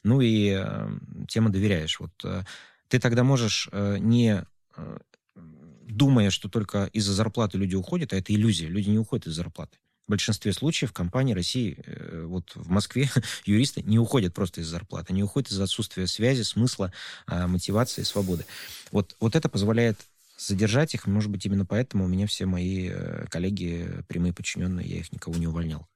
Ну и э, тема доверяешь. Вот э, ты тогда можешь э, не э, думая, что только из-за зарплаты люди уходят, а это иллюзия. Люди не уходят из зарплаты. В большинстве случаев компании России, э, вот в Москве *laughs* юристы не уходят просто из зарплаты, они уходят из отсутствия связи, смысла, а, мотивации, свободы. Вот, вот это позволяет задержать их. Может быть, именно поэтому у меня все мои э, коллеги прямые подчиненные, я их никого не увольнял.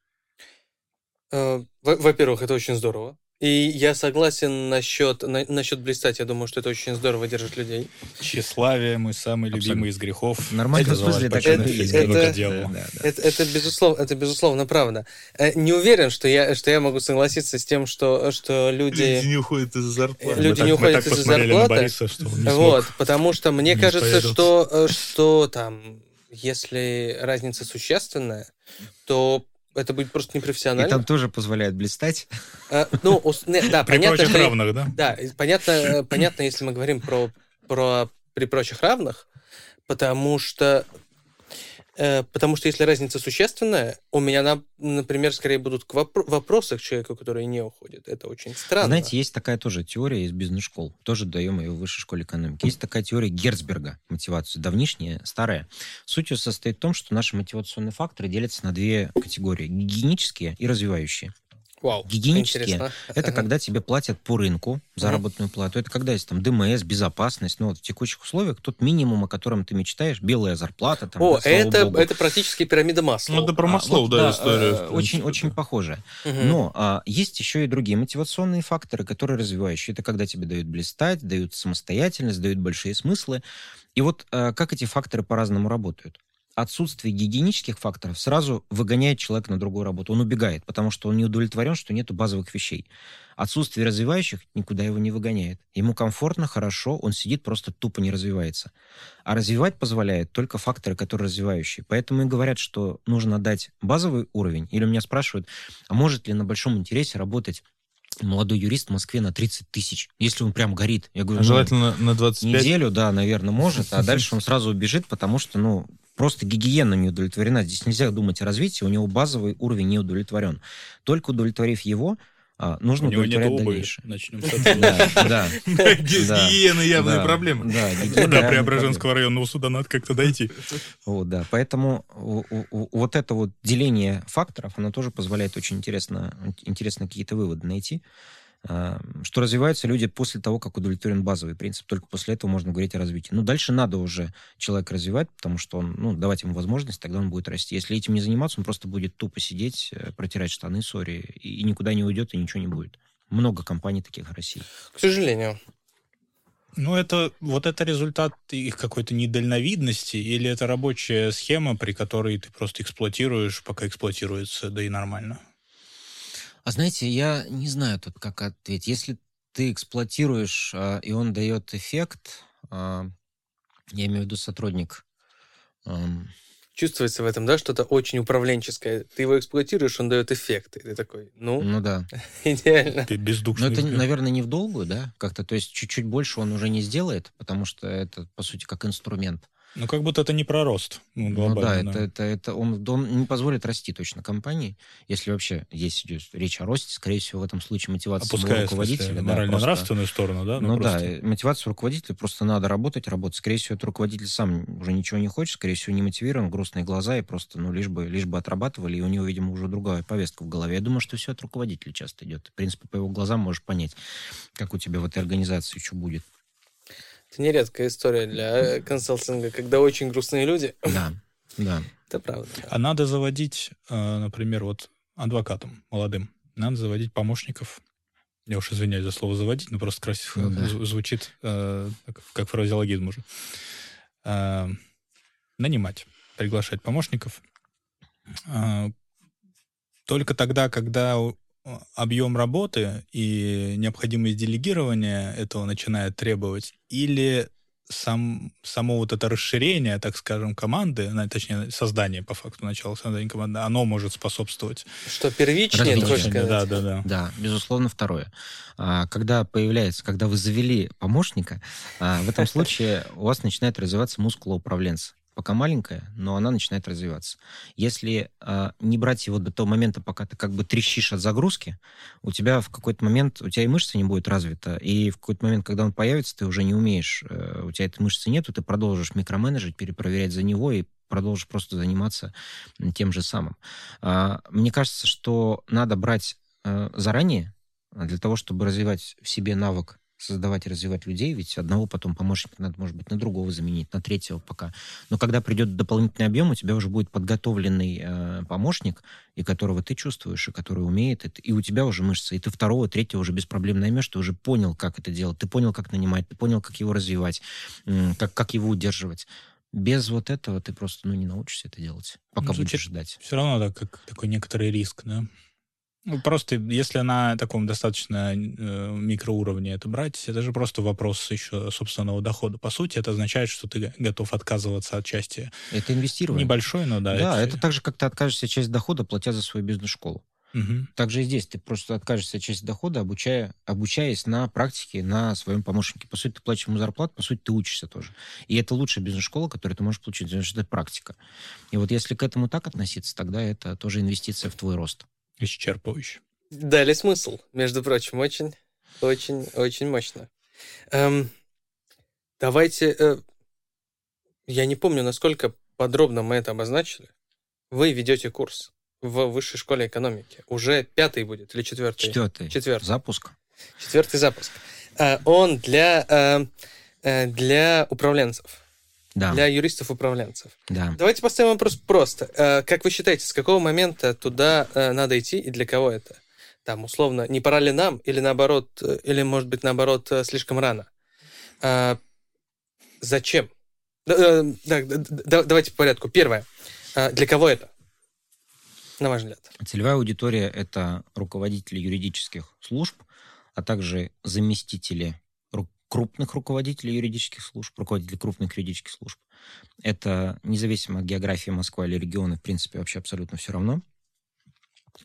Э, во-первых, это очень здорово. И я согласен насчет, на, насчет блистать. Я думаю, что это очень здорово держит людей. Тщеславие мой самый Абсолютно. любимый из грехов. Нормально, это, смысле, так это, это, это, это, это, безусловно, это безусловно правда. Э, не уверен, что я, что я могу согласиться с тем, что, что люди... Люди не уходят из-за зарплаты. Люди мы не так, уходят из-за зарплаты. Бориса, вот, потому что мне кажется, что, э, что там, если разница существенная, то это будет просто непрофессионально. И там тоже позволяет блистать. А, ну, *laughs* не, да, при понятно. Прочих равных, да? Да, понятно, понятно, если мы говорим про, про при прочих равных, потому что потому что если разница существенная, у меня, например, скорее будут к вопро- вопросы к человеку, который не уходит. Это очень странно. Знаете, есть такая тоже теория из бизнес-школ. Тоже даем ее в высшей школе экономики. Есть такая теория Герцберга, мотивацию, давнишняя, старая. Суть ее состоит в том, что наши мотивационные факторы делятся на две категории. Гигиенические и развивающие. Вау, Гигиенические интересно. – это когда тебе платят по рынку заработную mm плату. Это когда есть там ДМС, безопасность. Ну, вот в текущих условиях тот минимум, о котором ты мечтаешь, белая зарплата. Там, о, да, это, это практически пирамида масла. Ну, это про масло, а, вот, да, да, история. Э, очень, очень похоже. mm Но а, есть еще и другие мотивационные факторы, которые развивающие. Это когда тебе дают блистать, дают самостоятельность, дают большие смыслы. И вот а, как эти факторы по-разному работают? Отсутствие гигиенических факторов сразу выгоняет человека на другую работу. Он убегает, потому что он не удовлетворен, что нет базовых вещей. Отсутствие развивающих никуда его не выгоняет. Ему комфортно, хорошо, он сидит, просто тупо не развивается. А развивать позволяет только факторы, которые развивающие. Поэтому и говорят, что нужно дать базовый уровень. Или меня спрашивают, а может ли на большом интересе работать молодой юрист в Москве на 30 тысяч, если он прям горит. Я говорю, а желательно ну, на 25? Неделю, да, наверное, может, а дальше он сразу убежит, потому что, ну, просто гигиена не удовлетворена. Здесь нельзя думать о развитии, у него базовый уровень не удовлетворен. Только удовлетворив его, а, нужно У него нет обуви. дальнейшее. Начнем с этого. Да, Гигиена явная проблема. Да, До Преображенского районного суда надо как-то дойти. Вот, да. Поэтому вот это вот деление факторов, оно тоже позволяет очень интересно, интересно какие-то выводы найти что развиваются люди после того, как удовлетворен базовый принцип. Только после этого можно говорить о развитии. Но дальше надо уже человека развивать, потому что он, ну, давать ему возможность, тогда он будет расти. Если этим не заниматься, он просто будет тупо сидеть, э, протирать штаны, сори, и никуда не уйдет, и ничего не будет. Много компаний таких в России. К сожалению. Ну, это вот это результат их какой-то недальновидности, или это рабочая схема, при которой ты просто эксплуатируешь, пока эксплуатируется, да и нормально? А знаете, я не знаю тут, как ответить. Если ты эксплуатируешь, а, и он дает эффект, а, я имею в виду сотрудник. Чувствуется в этом, да, что-то очень управленческое. Ты его эксплуатируешь, он дает эффекты. Ты такой, ну, ну да. *laughs* идеально. Бездушный. Но это, наверное, не в долгую, да, как-то. То есть чуть-чуть больше он уже не сделает, потому что это, по сути, как инструмент. Ну, как будто это не про рост. Ну, ну да, это, это, это он, он не позволит расти точно компании. Если вообще есть идет речь о росте, скорее всего, в этом случае мотивация Опуская, руководителя. Да, морально-нравственную сторону, да? Ну, ну просто... да, мотивация руководителя, просто надо работать, работать. Скорее всего, этот руководитель сам уже ничего не хочет, скорее всего, не мотивирован, грустные глаза, и просто, ну, лишь бы, лишь бы отрабатывали, и у него, видимо, уже другая повестка в голове. Я думаю, что все от руководителя часто идет. В принципе, по его глазам можешь понять, как у тебя в этой организации что будет. Это нередкая история для консалтинга, когда очень грустные люди. Да, да. *laughs* Это правда. А надо заводить, э, например, вот адвокатам молодым, надо заводить помощников. Я уж извиняюсь за слово «заводить», но просто красиво ну, да. звучит э, как фразеологизм уже. Э, нанимать, приглашать помощников. Только тогда, когда объем работы и необходимость делегирования этого начинает требовать, или сам, само вот это расширение, так скажем, команды, точнее, создание, по факту, начала создания команды, оно может способствовать. Что первичнее, Развитие. Да, да, да. Да, безусловно, второе. А, когда появляется, когда вы завели помощника, а, в этом *laughs* случае у вас начинает развиваться мускула управленца пока маленькая, но она начинает развиваться. Если э, не брать его до того момента, пока ты как бы трещишь от загрузки, у тебя в какой-то момент, у тебя и мышца не будет развита, и в какой-то момент, когда он появится, ты уже не умеешь, э, у тебя этой мышцы нету, ты продолжишь микроменеджить, перепроверять за него и продолжишь просто заниматься тем же самым. Э, мне кажется, что надо брать э, заранее, для того, чтобы развивать в себе навык создавать и развивать людей, ведь одного потом помощника надо, может быть, на другого заменить, на третьего пока. Но когда придет дополнительный объем, у тебя уже будет подготовленный э, помощник, и которого ты чувствуешь, и который умеет, и, и у тебя уже мышцы, и ты второго, третьего уже без проблем наймешь, ты уже понял, как это делать, ты понял, как нанимать, ты понял, как его развивать, э, как, как его удерживать. Без вот этого ты просто ну, не научишься это делать, пока ну, будешь ждать. Все равно да, как такой некоторый риск, да? Ну, просто если на таком достаточно э, микроуровне это брать, это же просто вопрос еще собственного дохода. По сути, это означает, что ты готов отказываться от части. Это инвестирование. Небольшой, но да. Да, это, это так же, как ты откажешься от части дохода, платя за свою бизнес-школу. Угу. Также и здесь ты просто откажешься от части дохода, обучая, обучаясь на практике, на своем помощнике. По сути, ты платишь ему зарплату, по сути, ты учишься тоже. И это лучшая бизнес-школа, которую ты можешь получить, потому что это практика. И вот если к этому так относиться, тогда это тоже инвестиция в твой рост. Исчерпывающе. Дали смысл, между прочим, очень, очень, очень мощно. Эм, давайте, э, я не помню, насколько подробно мы это обозначили. Вы ведете курс в высшей школе экономики. Уже пятый будет или четвертый? Четвертый. Четвертый. Запуск. Четвертый запуск. Э, он для, э, э, для управленцев да. для юристов-управленцев. Да. Давайте поставим вопрос просто. Э, как вы считаете, с какого момента туда э, надо идти и для кого это? Там, условно, не пора ли нам, или наоборот, э, или, может быть, наоборот, слишком рано? Зачем? Да, давайте по порядку. Первое. Для кого это? На ваш взгляд. Целевая аудитория – это руководители юридических служб, а также заместители крупных руководителей юридических служб, руководителей крупных юридических служб. Это независимо от географии Москвы или региона, в принципе, вообще абсолютно все равно.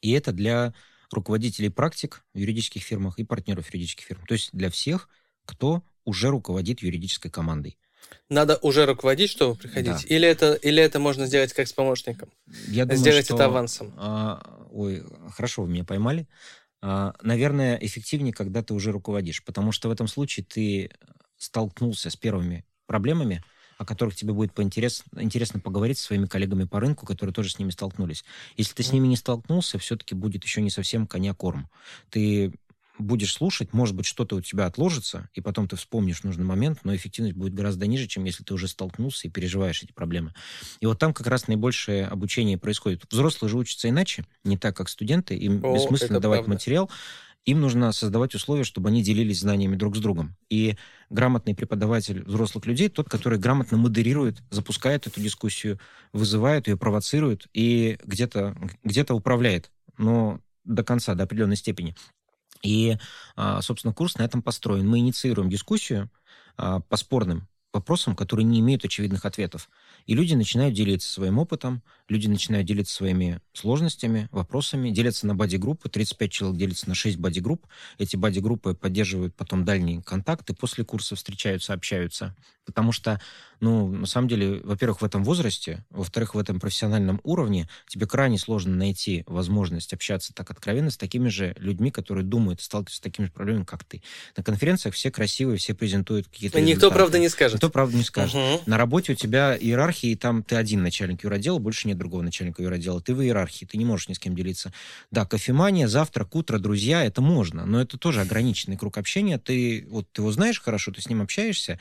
И это для руководителей практик в юридических фирмах и партнеров юридических фирм. То есть для всех, кто уже руководит юридической командой. Надо уже руководить, чтобы приходить? Да. Или, это, или это можно сделать как с помощником? Я думаю, сделать что, это авансом? А, ой, хорошо, вы меня поймали. А, наверное, эффективнее, когда ты уже руководишь, потому что в этом случае ты столкнулся с первыми проблемами, о которых тебе будет поинтерес, интересно поговорить со своими коллегами по рынку, которые тоже с ними столкнулись. Если ты с ними не столкнулся, все-таки будет еще не совсем коня корм. Ты будешь слушать, может быть, что-то у тебя отложится, и потом ты вспомнишь нужный момент, но эффективность будет гораздо ниже, чем если ты уже столкнулся и переживаешь эти проблемы. И вот там как раз наибольшее обучение происходит. Взрослые же учатся иначе, не так, как студенты, им О, бессмысленно давать правда. материал, им нужно создавать условия, чтобы они делились знаниями друг с другом. И грамотный преподаватель взрослых людей, тот, который грамотно модерирует, запускает эту дискуссию, вызывает ее, провоцирует и где-то где управляет, но до конца, до определенной степени. И, а, собственно, курс на этом построен. Мы инициируем дискуссию а, по спорным вопросам, которые не имеют очевидных ответов. И люди начинают делиться своим опытом, люди начинают делиться своими сложностями, вопросами, делятся на бади-группы, 35 человек делятся на 6 бади-групп. Эти бади-группы поддерживают потом дальние контакты, после курса встречаются, общаются. Потому что, ну, на самом деле, во-первых, в этом возрасте, во-вторых, в этом профессиональном уровне тебе крайне сложно найти возможность общаться так откровенно с такими же людьми, которые думают, сталкиваются с такими же проблемами, как ты. На конференциях все красивые, все презентуют какие-то Никто, результаты. правда, не скажет. Никто, правда, не скажет. Угу. На работе у тебя иерархия, и там ты один начальник юродела, больше нет другого начальника юродела. Ты в иерархии, ты не можешь ни с кем делиться. Да, кофемания, завтрак, утро, друзья, это можно, но это тоже ограниченный круг общения. Ты вот ты его знаешь хорошо, ты с ним общаешься,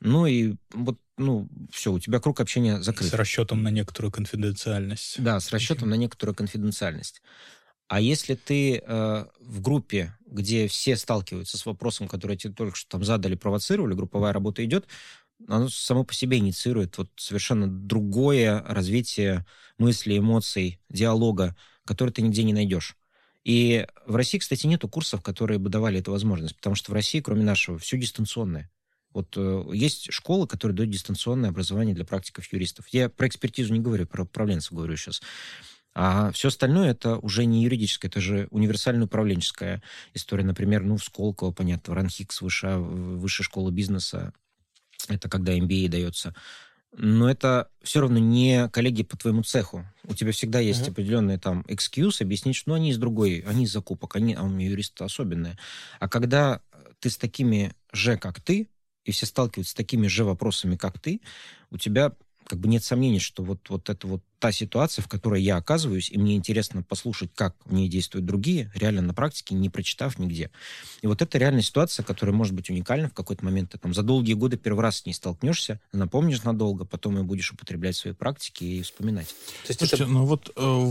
ну и вот, ну, все, у тебя круг общения закрыт. С расчетом на некоторую конфиденциальность. Да, с расчетом на некоторую конфиденциальность. А если ты э, в группе, где все сталкиваются с вопросом, который тебе только что там задали, провоцировали, групповая работа идет, оно само по себе инициирует вот совершенно другое развитие мыслей, эмоций, диалога, который ты нигде не найдешь. И в России, кстати, нету курсов, которые бы давали эту возможность, потому что в России, кроме нашего, все дистанционное. Вот э, есть школы, которые дают дистанционное образование для практиков юристов. Я про экспертизу не говорю, про управленцев говорю сейчас. А все остальное это уже не юридическое, это же универсальная управленческая история. Например, ну, в Сколково, понятно, в Ранхикс, высшая, высшая школа бизнеса, это когда MBA дается. Но это все равно не коллеги по твоему цеху. У тебя всегда есть uh-huh. определенные там excuse, объяснить, что ну, они из другой, они из закупок, они, а у меня юристы особенные. А когда ты с такими же, как ты, и все сталкиваются с такими же вопросами, как ты, у тебя как бы нет сомнений, что вот, вот это вот та ситуация, в которой я оказываюсь, и мне интересно послушать, как в ней действуют другие, реально на практике, не прочитав нигде. И вот это реальная ситуация, которая может быть уникальна в какой-то момент. Ты там за долгие годы первый раз с ней столкнешься, напомнишь надолго, потом и будешь употреблять в своей практике и вспоминать. То есть Слушайте, это... ну вот э,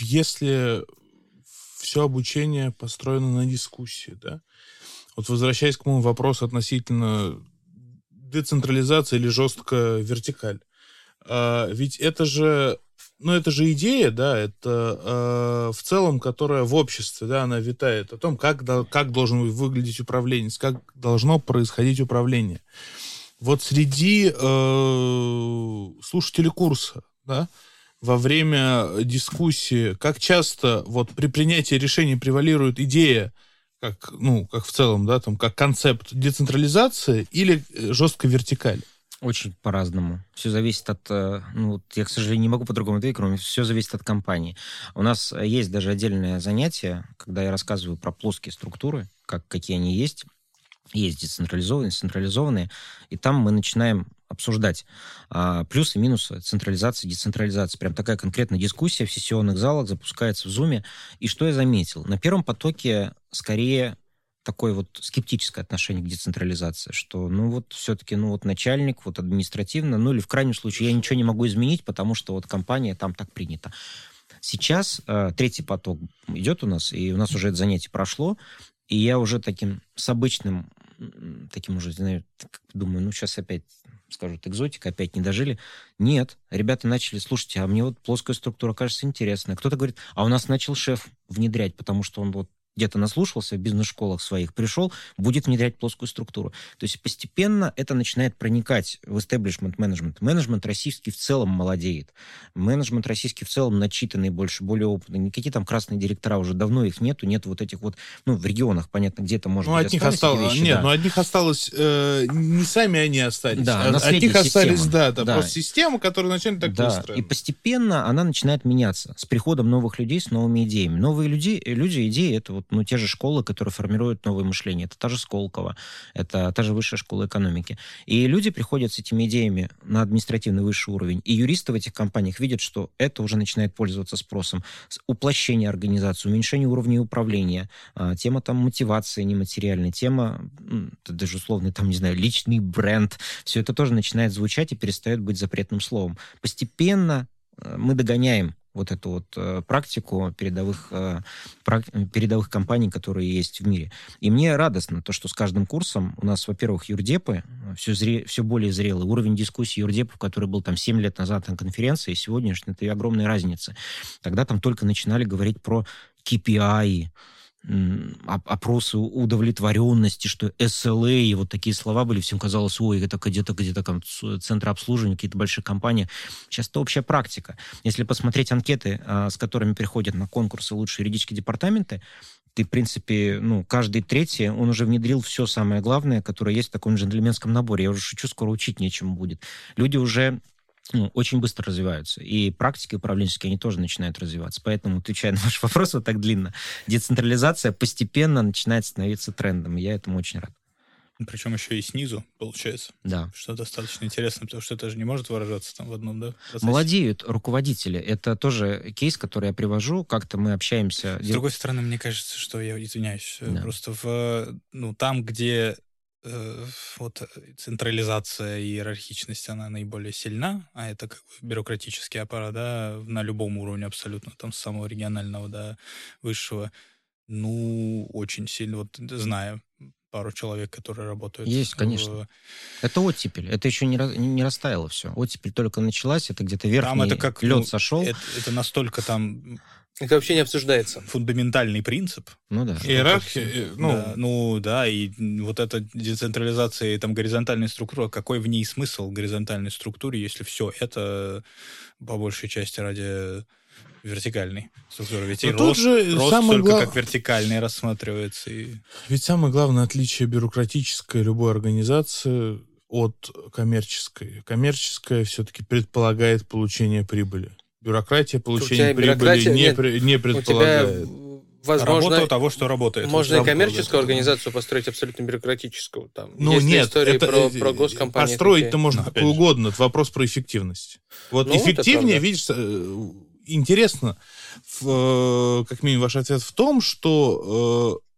если все обучение построено на дискуссии, да, вот возвращаясь к моему вопросу относительно децентрализации или жестко вертикаль. А, ведь это же, ну, это же идея, да, это а, в целом, которая в обществе, да, она витает о том, как, как должен выглядеть управление, как должно происходить управление. Вот среди э, слушателей курса, да, во время дискуссии, как часто вот при принятии решений превалирует идея, как, ну, как в целом, да, там, как концепт децентрализации или э, жестко вертикаль? Очень по-разному. Все зависит от... Э, ну, я, к сожалению, не могу по-другому ответить, кроме все зависит от компании. У нас есть даже отдельное занятие, когда я рассказываю про плоские структуры, как, какие они есть. Есть децентрализованные, централизованные. И там мы начинаем обсуждать а, плюсы минусы централизации, децентрализации. Прям такая конкретная дискуссия в сессионных залах запускается в Zoom. И что я заметил? На первом потоке скорее такое вот скептическое отношение к децентрализации, что, ну, вот все-таки, ну, вот начальник, вот административно, ну, или в крайнем случае я ничего не могу изменить, потому что вот компания там так принято. Сейчас э, третий поток идет у нас, и у нас уже это занятие прошло, и я уже таким с обычным, таким уже, знаю, думаю, ну, сейчас опять скажут, экзотика, опять не дожили. Нет, ребята начали, слушайте, а мне вот плоская структура кажется интересная. Кто-то говорит, а у нас начал шеф внедрять, потому что он вот где-то наслушался в бизнес-школах своих, пришел, будет внедрять плоскую структуру. То есть постепенно это начинает проникать в establishment менеджмент. Менеджмент российский в целом молодеет. Менеджмент российский в целом начитанный больше, более опытный. Никакие там красные директора уже давно их нету, нет вот этих вот, ну, в регионах, понятно, где-то может ну, быть от них осталось, вещи, нет, да. но от них осталось, э, не сами они остались, да, а, от них остались, да, да, да, просто система, которая начали так да, быстро. И постепенно она начинает меняться с приходом новых людей, с новыми идеями. Новые люди, люди идеи, это вот вот, ну, те же школы, которые формируют новое мышление. Это та же Сколково, это та же высшая школа экономики. И люди приходят с этими идеями на административный высший уровень. И юристы в этих компаниях видят, что это уже начинает пользоваться спросом. Уплощение организации, уменьшение уровня управления, а, тема там мотивации нематериальной, тема, даже условно, там, не знаю, личный бренд. Все это тоже начинает звучать и перестает быть запретным словом. Постепенно э, мы догоняем вот эту вот э, практику передовых, э, передовых компаний, которые есть в мире. И мне радостно то, что с каждым курсом у нас, во-первых, юрдепы, все, зре, все более зрелый. Уровень дискуссии юрдепов, который был там 7 лет назад на конференции, сегодняшний, это огромная разница. Тогда там только начинали говорить про KPI, опросы удовлетворенности, что SLA, и вот такие слова были, всем казалось, ой, это где-то где-то там центры обслуживания, какие-то большие компании. Сейчас это общая практика. Если посмотреть анкеты, а, с которыми приходят на конкурсы лучшие юридические департаменты, ты, в принципе, ну, каждый третий, он уже внедрил все самое главное, которое есть в таком джентльменском наборе. Я уже шучу, скоро учить нечему будет. Люди уже ну, очень быстро развиваются. И практики управленческие, они тоже начинают развиваться. Поэтому, отвечая на ваш *laughs* вопрос вот так длинно, децентрализация постепенно начинает становиться трендом. И я этому очень рад. Причем еще и снизу, получается. Да. Что достаточно интересно, потому что это же не может выражаться там в одном, да? Процессе. Молодеют руководители. Это тоже кейс, который я привожу. Как-то мы общаемся. С другой стороны, мне кажется, что я извиняюсь. Да. Просто в, ну, там, где Э, вот э, централизация и иерархичность, она наиболее сильна, а это как бы бюрократический аппарат, да, на любом уровне абсолютно, там с самого регионального до высшего, ну, очень сильно, вот знаю пару человек, которые работают. Есть, конечно. В... Это оттепель. Это еще не, не растаяло все. Оттепель только началась, это где-то верхний там это как, лед ну, сошел. Это, это настолько там это вообще не обсуждается. Фундаментальный принцип. Ну да. Иерархия. Э, ну, да, ну да, и вот эта децентрализация и там горизонтальная структура, какой в ней смысл горизонтальной структуре, если все это по большей части ради вертикальной структуры. Ведь Но и рост, же рост только глав... как вертикальный рассматривается. И... Ведь самое главное отличие бюрократической любой организации от коммерческой. Коммерческая все-таки предполагает получение прибыли. Бюрократия получения прибыли бюрократия, не, нет, не предполагает. У тебя Возможно, работу того, что работает. Можно и коммерческую организацию построить абсолютно бюрократическую. Там ну есть нет, истории это, про, про госкомпании. Построить-то можно какую угодно. Это вопрос про эффективность. Вот Ну, эффективнее, видишь, э, интересно, в, э, как минимум ваш ответ в том, что э,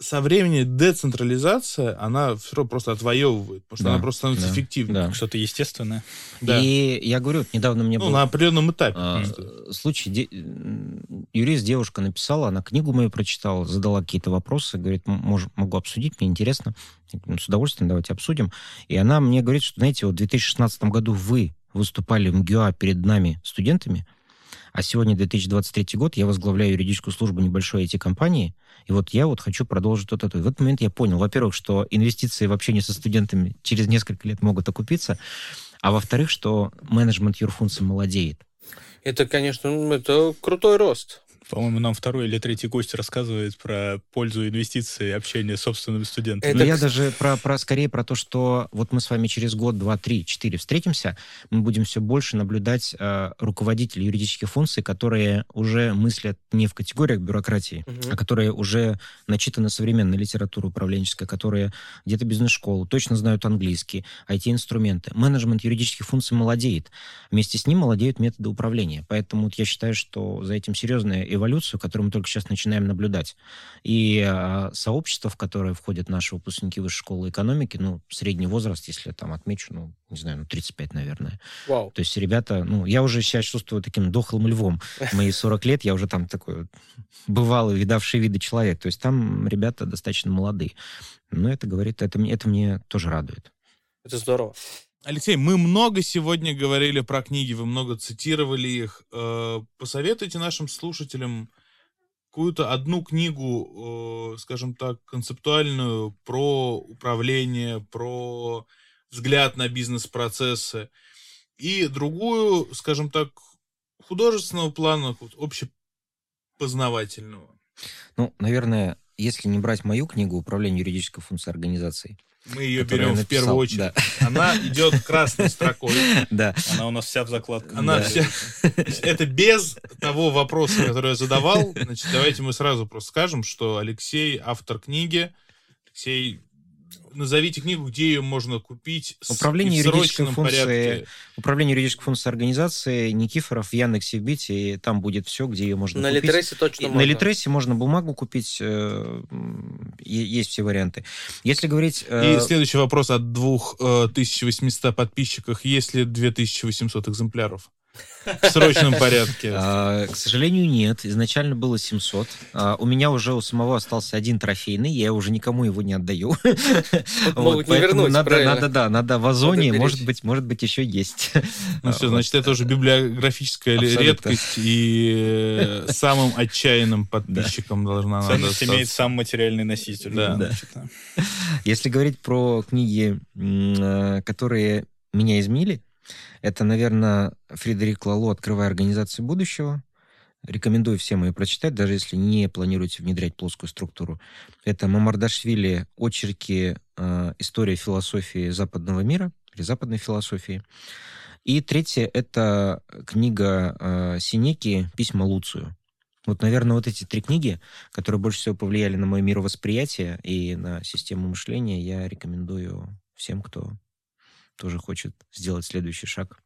со временем децентрализация, она все равно просто отвоевывает, потому что Да, она просто становится да, эффективной. да. Что-то естественное. Да. И я говорю, вот недавно мне Ну, был на определенном этапе. а, просто. случай, де- юрист, девушка написала, она книгу мою прочитала, задала какие-то вопросы, говорит, «М- мож- могу обсудить, мне интересно. Говорю, «Ну, с удовольствием, давайте обсудим. И она мне говорит, что, знаете, вот в 2016 году вы выступали в МГУА перед нами, студентами, а сегодня 2023 год, я возглавляю юридическую службу небольшой IT-компании, и вот я вот хочу продолжить вот это. И в этот момент я понял, во-первых, что инвестиции в общение со студентами через несколько лет могут окупиться, а во-вторых, что менеджмент юрфункций молодеет. Это, конечно, это крутой рост. По-моему, нам второй или третий гость рассказывает про пользу инвестиций и общения с собственными студентами. Это Но я даже про, про скорее про то, что вот мы с вами через год, два, три, четыре встретимся, мы будем все больше наблюдать э, руководителей юридических функций, которые уже мыслят не в категориях бюрократии, Мгм. а которые уже начитаны современной литературой управленческой, которые где-то бизнес-школу, точно знают английский, IT-инструменты. Менеджмент юридических функций молодеет. Вместе с ним молодеют методы управления. Поэтому вот я считаю, что за этим серьезная эволюция, которую мы только сейчас начинаем наблюдать. И э, сообщество, в которое входят наши выпускники высшей школы экономики, ну, средний возраст, если я там отмечу, ну, не знаю, ну, 35, наверное. Вау. То есть ребята, ну, я уже себя чувствую таким дохлым львом. *laughs* Мои 40 лет я уже там такой бывалый, видавший виды человек. То есть там ребята достаточно молодые. Но это говорит, это, это мне тоже радует. Это здорово. Алексей, мы много сегодня говорили про книги, вы много цитировали их. Э, Посоветуйте нашим слушателям какую-то одну книгу, э, скажем так, концептуальную про управление, про взгляд на бизнес-процессы, и другую, скажем так, художественного плана, общепознавательного. Ну, наверное, если не брать мою книгу «Управление юридической функцией организации», Мы ее берем я в первую написал, очередь. Она идет красной строкой. *laughs* да, Она у нас вся в закладках. Она Да. вся... *laughs* Это без того вопроса, который я задавал. Значит, давайте мы сразу просто скажем, что Алексей автор книги. Алексей, назовите книгу, где ее можно купить Управление и в юридической порядке. Управление юридической функцией организации Никифоров в Яндексе вбить, и там будет все, где ее можно На купить. Литресе точно И можно. На Литресе можно бумагу купить, э, есть все варианты. Если говорить... э, И следующий вопрос от 2800 подписчиков. Есть ли 2800 экземпляров? В срочном порядке. а, к сожалению, нет. Изначально было 700. А, у меня уже у самого остался один трофейный, я уже никому его не отдаю. *laughs* Могут не поэтому вернуть, надо, правильно. надо, да, надо в Озоне, беречь. может быть, может быть, еще есть. *laughs* Ну все, Вот. значит, это уже библиографическая ли- Абсолютно. редкость, и э, самым отчаянным *laughs* подписчикам должна надо Ценность имеет остаться. сам материальный носитель. Да. да. Если говорить про книги, э, которые меня изменили, это, наверное, Фредерик Лало «Открывая организацию будущего». Рекомендую всем ее прочитать, даже если не планируете внедрять плоскую структуру. Это Мамардашвили «Очерки. э, История философии западного мира» или западной философии. И третье — это книга э, Синеки «Письма Луцию». Вот, наверное, вот эти три книги, которые больше всего повлияли на мое мировосприятие и на систему мышления, я рекомендую всем, кто тоже хочет сделать следующий шаг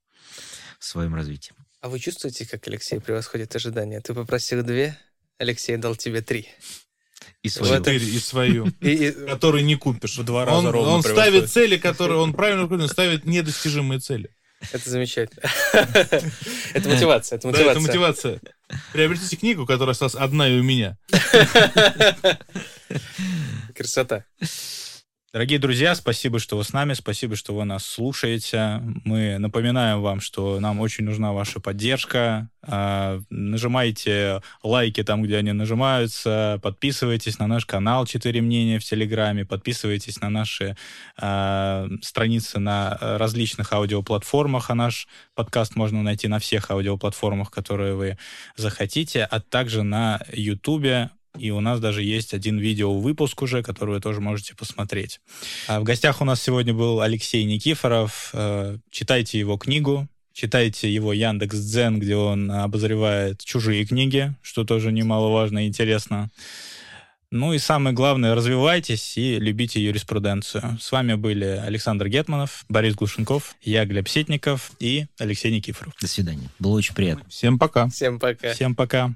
в своем развитии. А вы чувствуете, как Алексей превосходит ожидания? Ты попросил две, Алексей дал тебе три. И Вот свою. это- Четыре и свою. *laughs* И- который не купишь. В два раза он, ровно он ставит цели, которые он правильно руководит, он ставит недостижимые цели. Это замечательно. *laughs* Это мотивация, это Да, это мотивация. мотивация. Приобретите книгу, которая осталась одна и у меня. *laughs* Красота. Дорогие друзья, спасибо, что вы с нами, спасибо, что вы нас слушаете. Мы напоминаем вам, что нам очень нужна ваша поддержка. А, Нажимайте лайки там, где они нажимаются, подписывайтесь на наш канал «Четыре мнения» в Телеграме, подписывайтесь на наши а, страницы на различных аудиоплатформах, а наш подкаст можно найти на всех аудиоплатформах, которые вы захотите, а также на Ютубе, и у нас даже есть один видео-выпуск уже, который вы тоже можете посмотреть. А в гостях у нас сегодня был Алексей Никифоров. Э, Читайте его книгу, Читайте его Яндекс Дзен, где он обозревает чужие книги, что тоже немаловажно и интересно. Ну и самое главное, развивайтесь и любите юриспруденцию. С вами были Александр Гетманов, Борис Глушенков, я Глеб Ситников и Алексей Никифоров. До свидания. Было очень приятно. Всем пока. Всем пока. Всем пока.